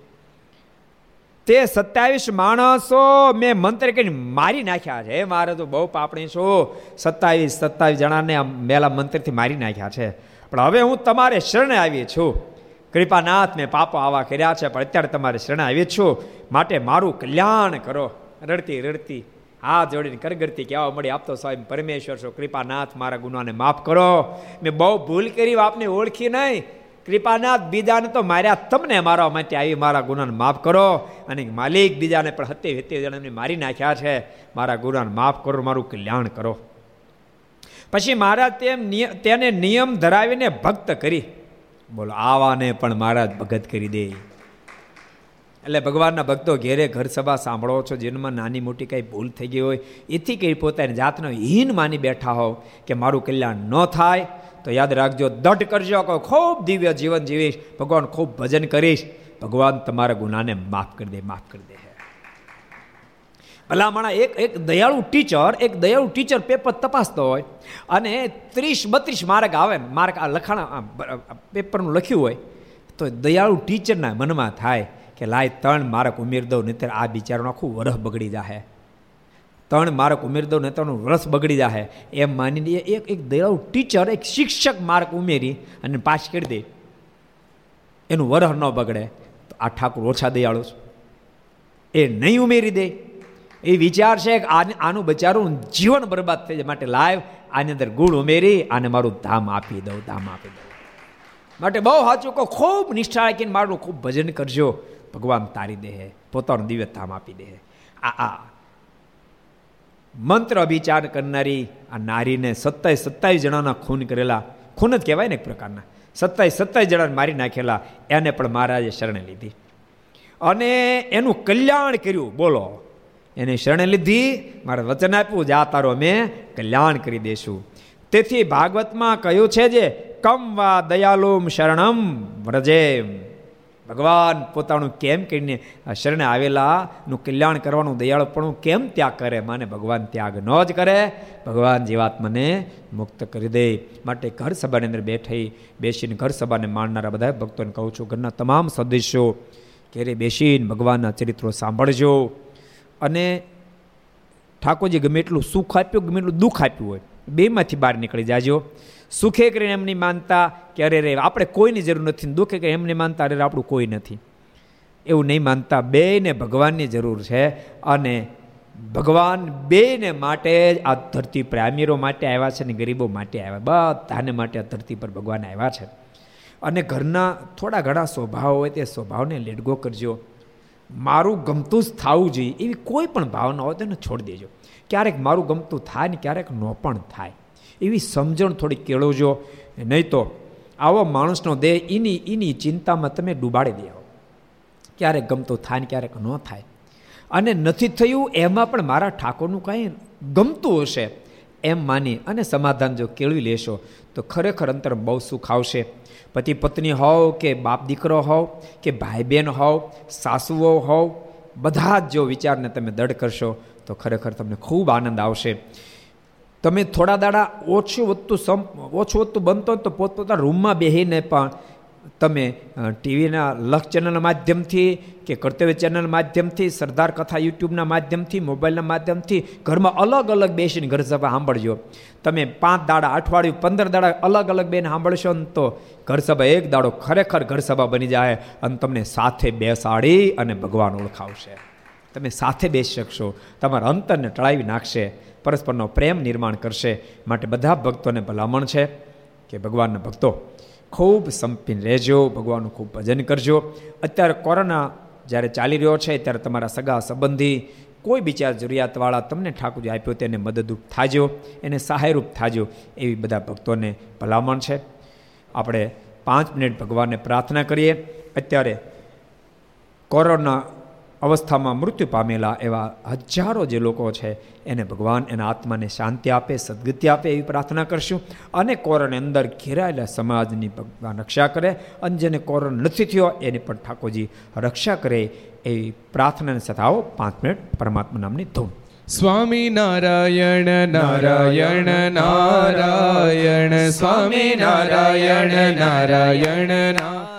તે સત્યાવીસ માણસો મેં મંત્ર કરીને મારી નાખ્યા છે. હે મારે તો બહુ પાપણી છું. સત્તાવીસ સત્તાવીસ જણાને મેલા મંત્રથી મારી નાખ્યા છે. પણ હવે હું તમારે શરણે આવી છું. કૃપાનાથ મેં પાપો આવા કર્યા છે, પણ અત્યારે તમારે શરણે આવી છું. માટે મારું કલ્યાણ કરો. રડતી રડતી, હાથ જોડીને કરગરતી કહેવા મળી આપતો સ્વામી પરમેશ્વર છો, કૃપાનાથ મારા ગુનાને માફ કરો. મેં બહુ ભૂલ કરી, આપને ઓળખી નહીં. કૃપાનાથ બીજાને તો માર્યા, તમને મારવા માટે આવી મારા ગુનાને માફ કરો. અને માલિક બીજાને પણ હતે હતે જણાને મારી નાખ્યા છે. મારા ગુનાને માફ કરો, મારું કલ્યાણ કરો. પછી મહારાજ તેમ તેને નિયમ ધરાવીને ભક્ત કરી. બોલો, આવાને પણ મહારાજ ભગત કરી દે. એટલે ભગવાનના ભક્તો ઘેરે ઘર સભા સાંભળો છો જેનમાં નાની મોટી કંઈ ભૂલ થઈ ગઈ હોય, એથી કંઈ પોતાની જાતનો હીન માની બેઠા હોવ કે મારું કલ્યાણ ન થાય, તો યાદ રાખજો, દઢ કરજો કહો ખૂબ દિવ્ય જીવન જીવીશ, ભગવાન ખૂબ ભજન કરીશ, ભગવાન તમારા ગુનાને માફ કરી દે, માફ કરી દે ભલામણા એક એક દયાળુ ટીચર, એક દયાળુ ટીચર પેપર તપાસતો હોય, અને ત્રીસ બત્રીસ માર્ક આવે, માર્ક આ લખાણ પેપરનું લખ્યું હોય, તો દયાળુ ટીચરના મનમાં થાય કે લાય ત્રણ મારક ઉમેર દઉં, નહીતર આ બિચારાનું આખું વરસ બગડી જાહે. ત્રણ માર્ક ઉમેર દઉં ને ત્રણ વરસ બગડી જાહે. એમ માનીને એક એક દયાળુ ટીચર, એક શિક્ષક માર્ક ઉમેરી અને પાસ કરી દે. એનું વરહ ન બગડે. તો આ ઠાકુર ઓછા દયાળુ એ નહીં ઉમેરી દે. એ વિચાર છે કે આનું બચારું જીવન બરબાદ થઈ જાય. માટે લાઈવ આની અંદર ગુણ ઉમેરી આને મારું ધામ આપી દઉં, ધામ આપી દઉં. માટે બહુ સાચું કહો, ખૂબ નિષ્ઠા રાખીને મારું ખૂબ ભજન કરજો. ભગવાન તારી દે પોતાનું દિવ્ય ધામ આપી દે આ આ મંત્ર અભિચાર કરનારી આ નારીને સત્તાવીસ સત્તાવીસ જણાના ખૂન કરેલા, ખૂન જ કહેવાય ને એક પ્રકારના સત્તાવીસ સત્તાવીસ જણાને મારી નાખેલા, એને પણ મહારાજે શરણે લીધી. અને એનું કલ્યાણ કર્યું, બોલો. એને શરણે લીધી, મારે વચન આપ્યું જા તારો અમે કલ્યાણ કરી દેશું. તેથી ભાગવતમાં કહ્યું છે જે, કમ વા દયાલુમ શરણમ વ્રજેમ. ભગવાન પોતાનું કેમ કરીને શરણે આવેલાનું કલ્યાણ કરવાનું દયાળુપણું કેમ ત્યાગ કરે? માને ભગવાન ત્યાગ ન જ કરે. ભગવાન જીવાત્માને મુક્ત કરી દે. માટે ઘર સભાની અંદર બેઠી બેસીને ઘર સભાને માણનારા બધા ભક્તોને કહું છું, ઘરના તમામ સદસ્યો ઘેરે બેસીને ભગવાનના ચરિત્રો સાંભળજો. અને ઠાકોરજી ગમે એટલું સુખ આપ્યું, ગમે એટલું દુઃખ આપ્યું હોય, બેમાંથી બહાર નીકળી જાજો. સુખે કરીને એમની માનતા કે અરે રે આપણે કોઈની જરૂર નથી. દુઃખે કરીને નહીં માનતા અરે આપણું કોઈ નથી. એવું નહીં, માનતા બેને ભગવાનની જરૂર છે અને ભગવાન બેને માટે જ આ ધરતી પર અમીરો માટે આવ્યા છે ને ગરીબો માટે આવ્યા. બધાને માટે આ ધરતી પર ભગવાન આવ્યા છે. અને ઘરના થોડા ઘણા સ્વભાવ હોય તે સ્વભાવને લેડગો કરજો. મારું ગમતું જ થવું જોઈએ. એવી કોઈ પણ ભાવના હોય તેને છોડી દેજો. ક્યારેક મારું ગમતું થાય ને ક્યારેક ન પણ થાય. એવી સમજણ થોડી કેળવજો. નહીં તો આવો માણસનો દેહ એની એની ચિંતામાં તમે ડૂબાડી દેવો. ક્યારેક ગમતું થાય ને ક્યારેક ન થાય. અને નથી થયું એમાં પણ મારા ઠાકોરનું કાંઈ ગમતું હશે એમ માની અને સમાધાન જો કેળવી લેશો, તો ખરેખર અંતર બહુ સુખ આવશે. પતિ પત્ની હોવ કે બાપ દીકરો હોવ કે ભાઈ બહેન હોવ, સાસુઓ હોવ, બધા જ જો વિચારને તમે દઢ કરશો, તો ખરેખર તમને ખૂબ આનંદ આવશે. તમે થોડા દાડા ઓછું વધતું સમ, ઓછું વધતું બનતો તો પોતપોતાના રૂમમાં બેસીને પણ તમે ટીવીના લક્ષ ચેનલના માધ્યમથી કે કર્તવ્ય ચેનલ માધ્યમથી, સરદાર કથા યુટ્યુબના માધ્યમથી, મોબાઈલના માધ્યમથી ઘરમાં અલગ અલગ બેસીને ઘર સભા સાંભળજો. તમે પાંચ દાડા, અઠવાડિયું, પંદર દાડા અલગ અલગ બેન સાંભળશો ને તો ઘર સભા એક દાડો ખરેખર ઘર સભા બની જાય અને તમને સાથે બેસાડી અને ભગવાન ઓળખાવશે. તમે સાથે બેસી શકશો. તમારા અંતરને ટળાવી નાખશે. પરસ્પરનો પ્રેમ નિર્માણ કરશે. માટે બધા ભક્તોને ભલામણ છે કે ભગવાનના ભક્તો ખૂબ સંપીને રહેજો, ભગવાનનું ખૂબ ભજન કરજો. અત્યારે કોરોના જ્યારે ચાલી રહ્યો છે, ત્યારે તમારા સગા સંબંધી, કોઈ બીજા જરૂરિયાતવાળા તમને ઠાકોરજી આપ્યો તેને મદદરૂપ થાજો, એને સહાયરૂપ થાજો, એવી બધા ભક્તોને ભલામણ છે. આપણે પાંચ મિનિટ ભગવાનને પ્રાર્થના કરીએ. અત્યારે કોરોના અવસ્થામાં મૃત્યુ પામેલા એવા હજારો જે લોકો છે, એને ભગવાન એના આત્માને શાંતિ આપે, સદગતિ આપે એવી પ્રાર્થના કરશું. અને કોરોની અંદર ઘેરાયેલા સમાજની ભગવાન રક્ષા કરે અને જેને કોરોન નથી થયો, એની પણ ઠાકોરજી રક્ષા કરે એવી પ્રાર્થનાને સાથે આવો પાંચ મિનિટ પરમાત્મા નામની ધૂન સ્વામી નારાયણ નારાયણ નારાયણ, સ્વામી નારાયણ નારાયણ નારાયણ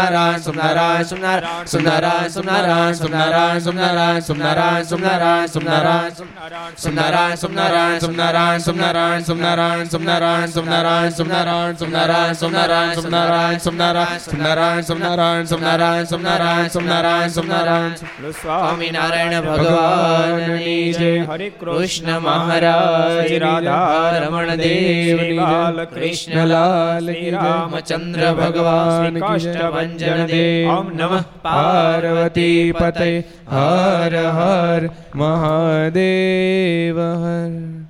સ્વામિનારાયણ ભગવાનની જય હરે કૃષ્ણ મહારાજ રાધા રમણ દેવ બાલ કૃષ્ણલાલ રામચંદ્ર ભગવાન કાષ્ટભંજન जनदे ॐ नमः पार्वती पते हर हर महादेव हर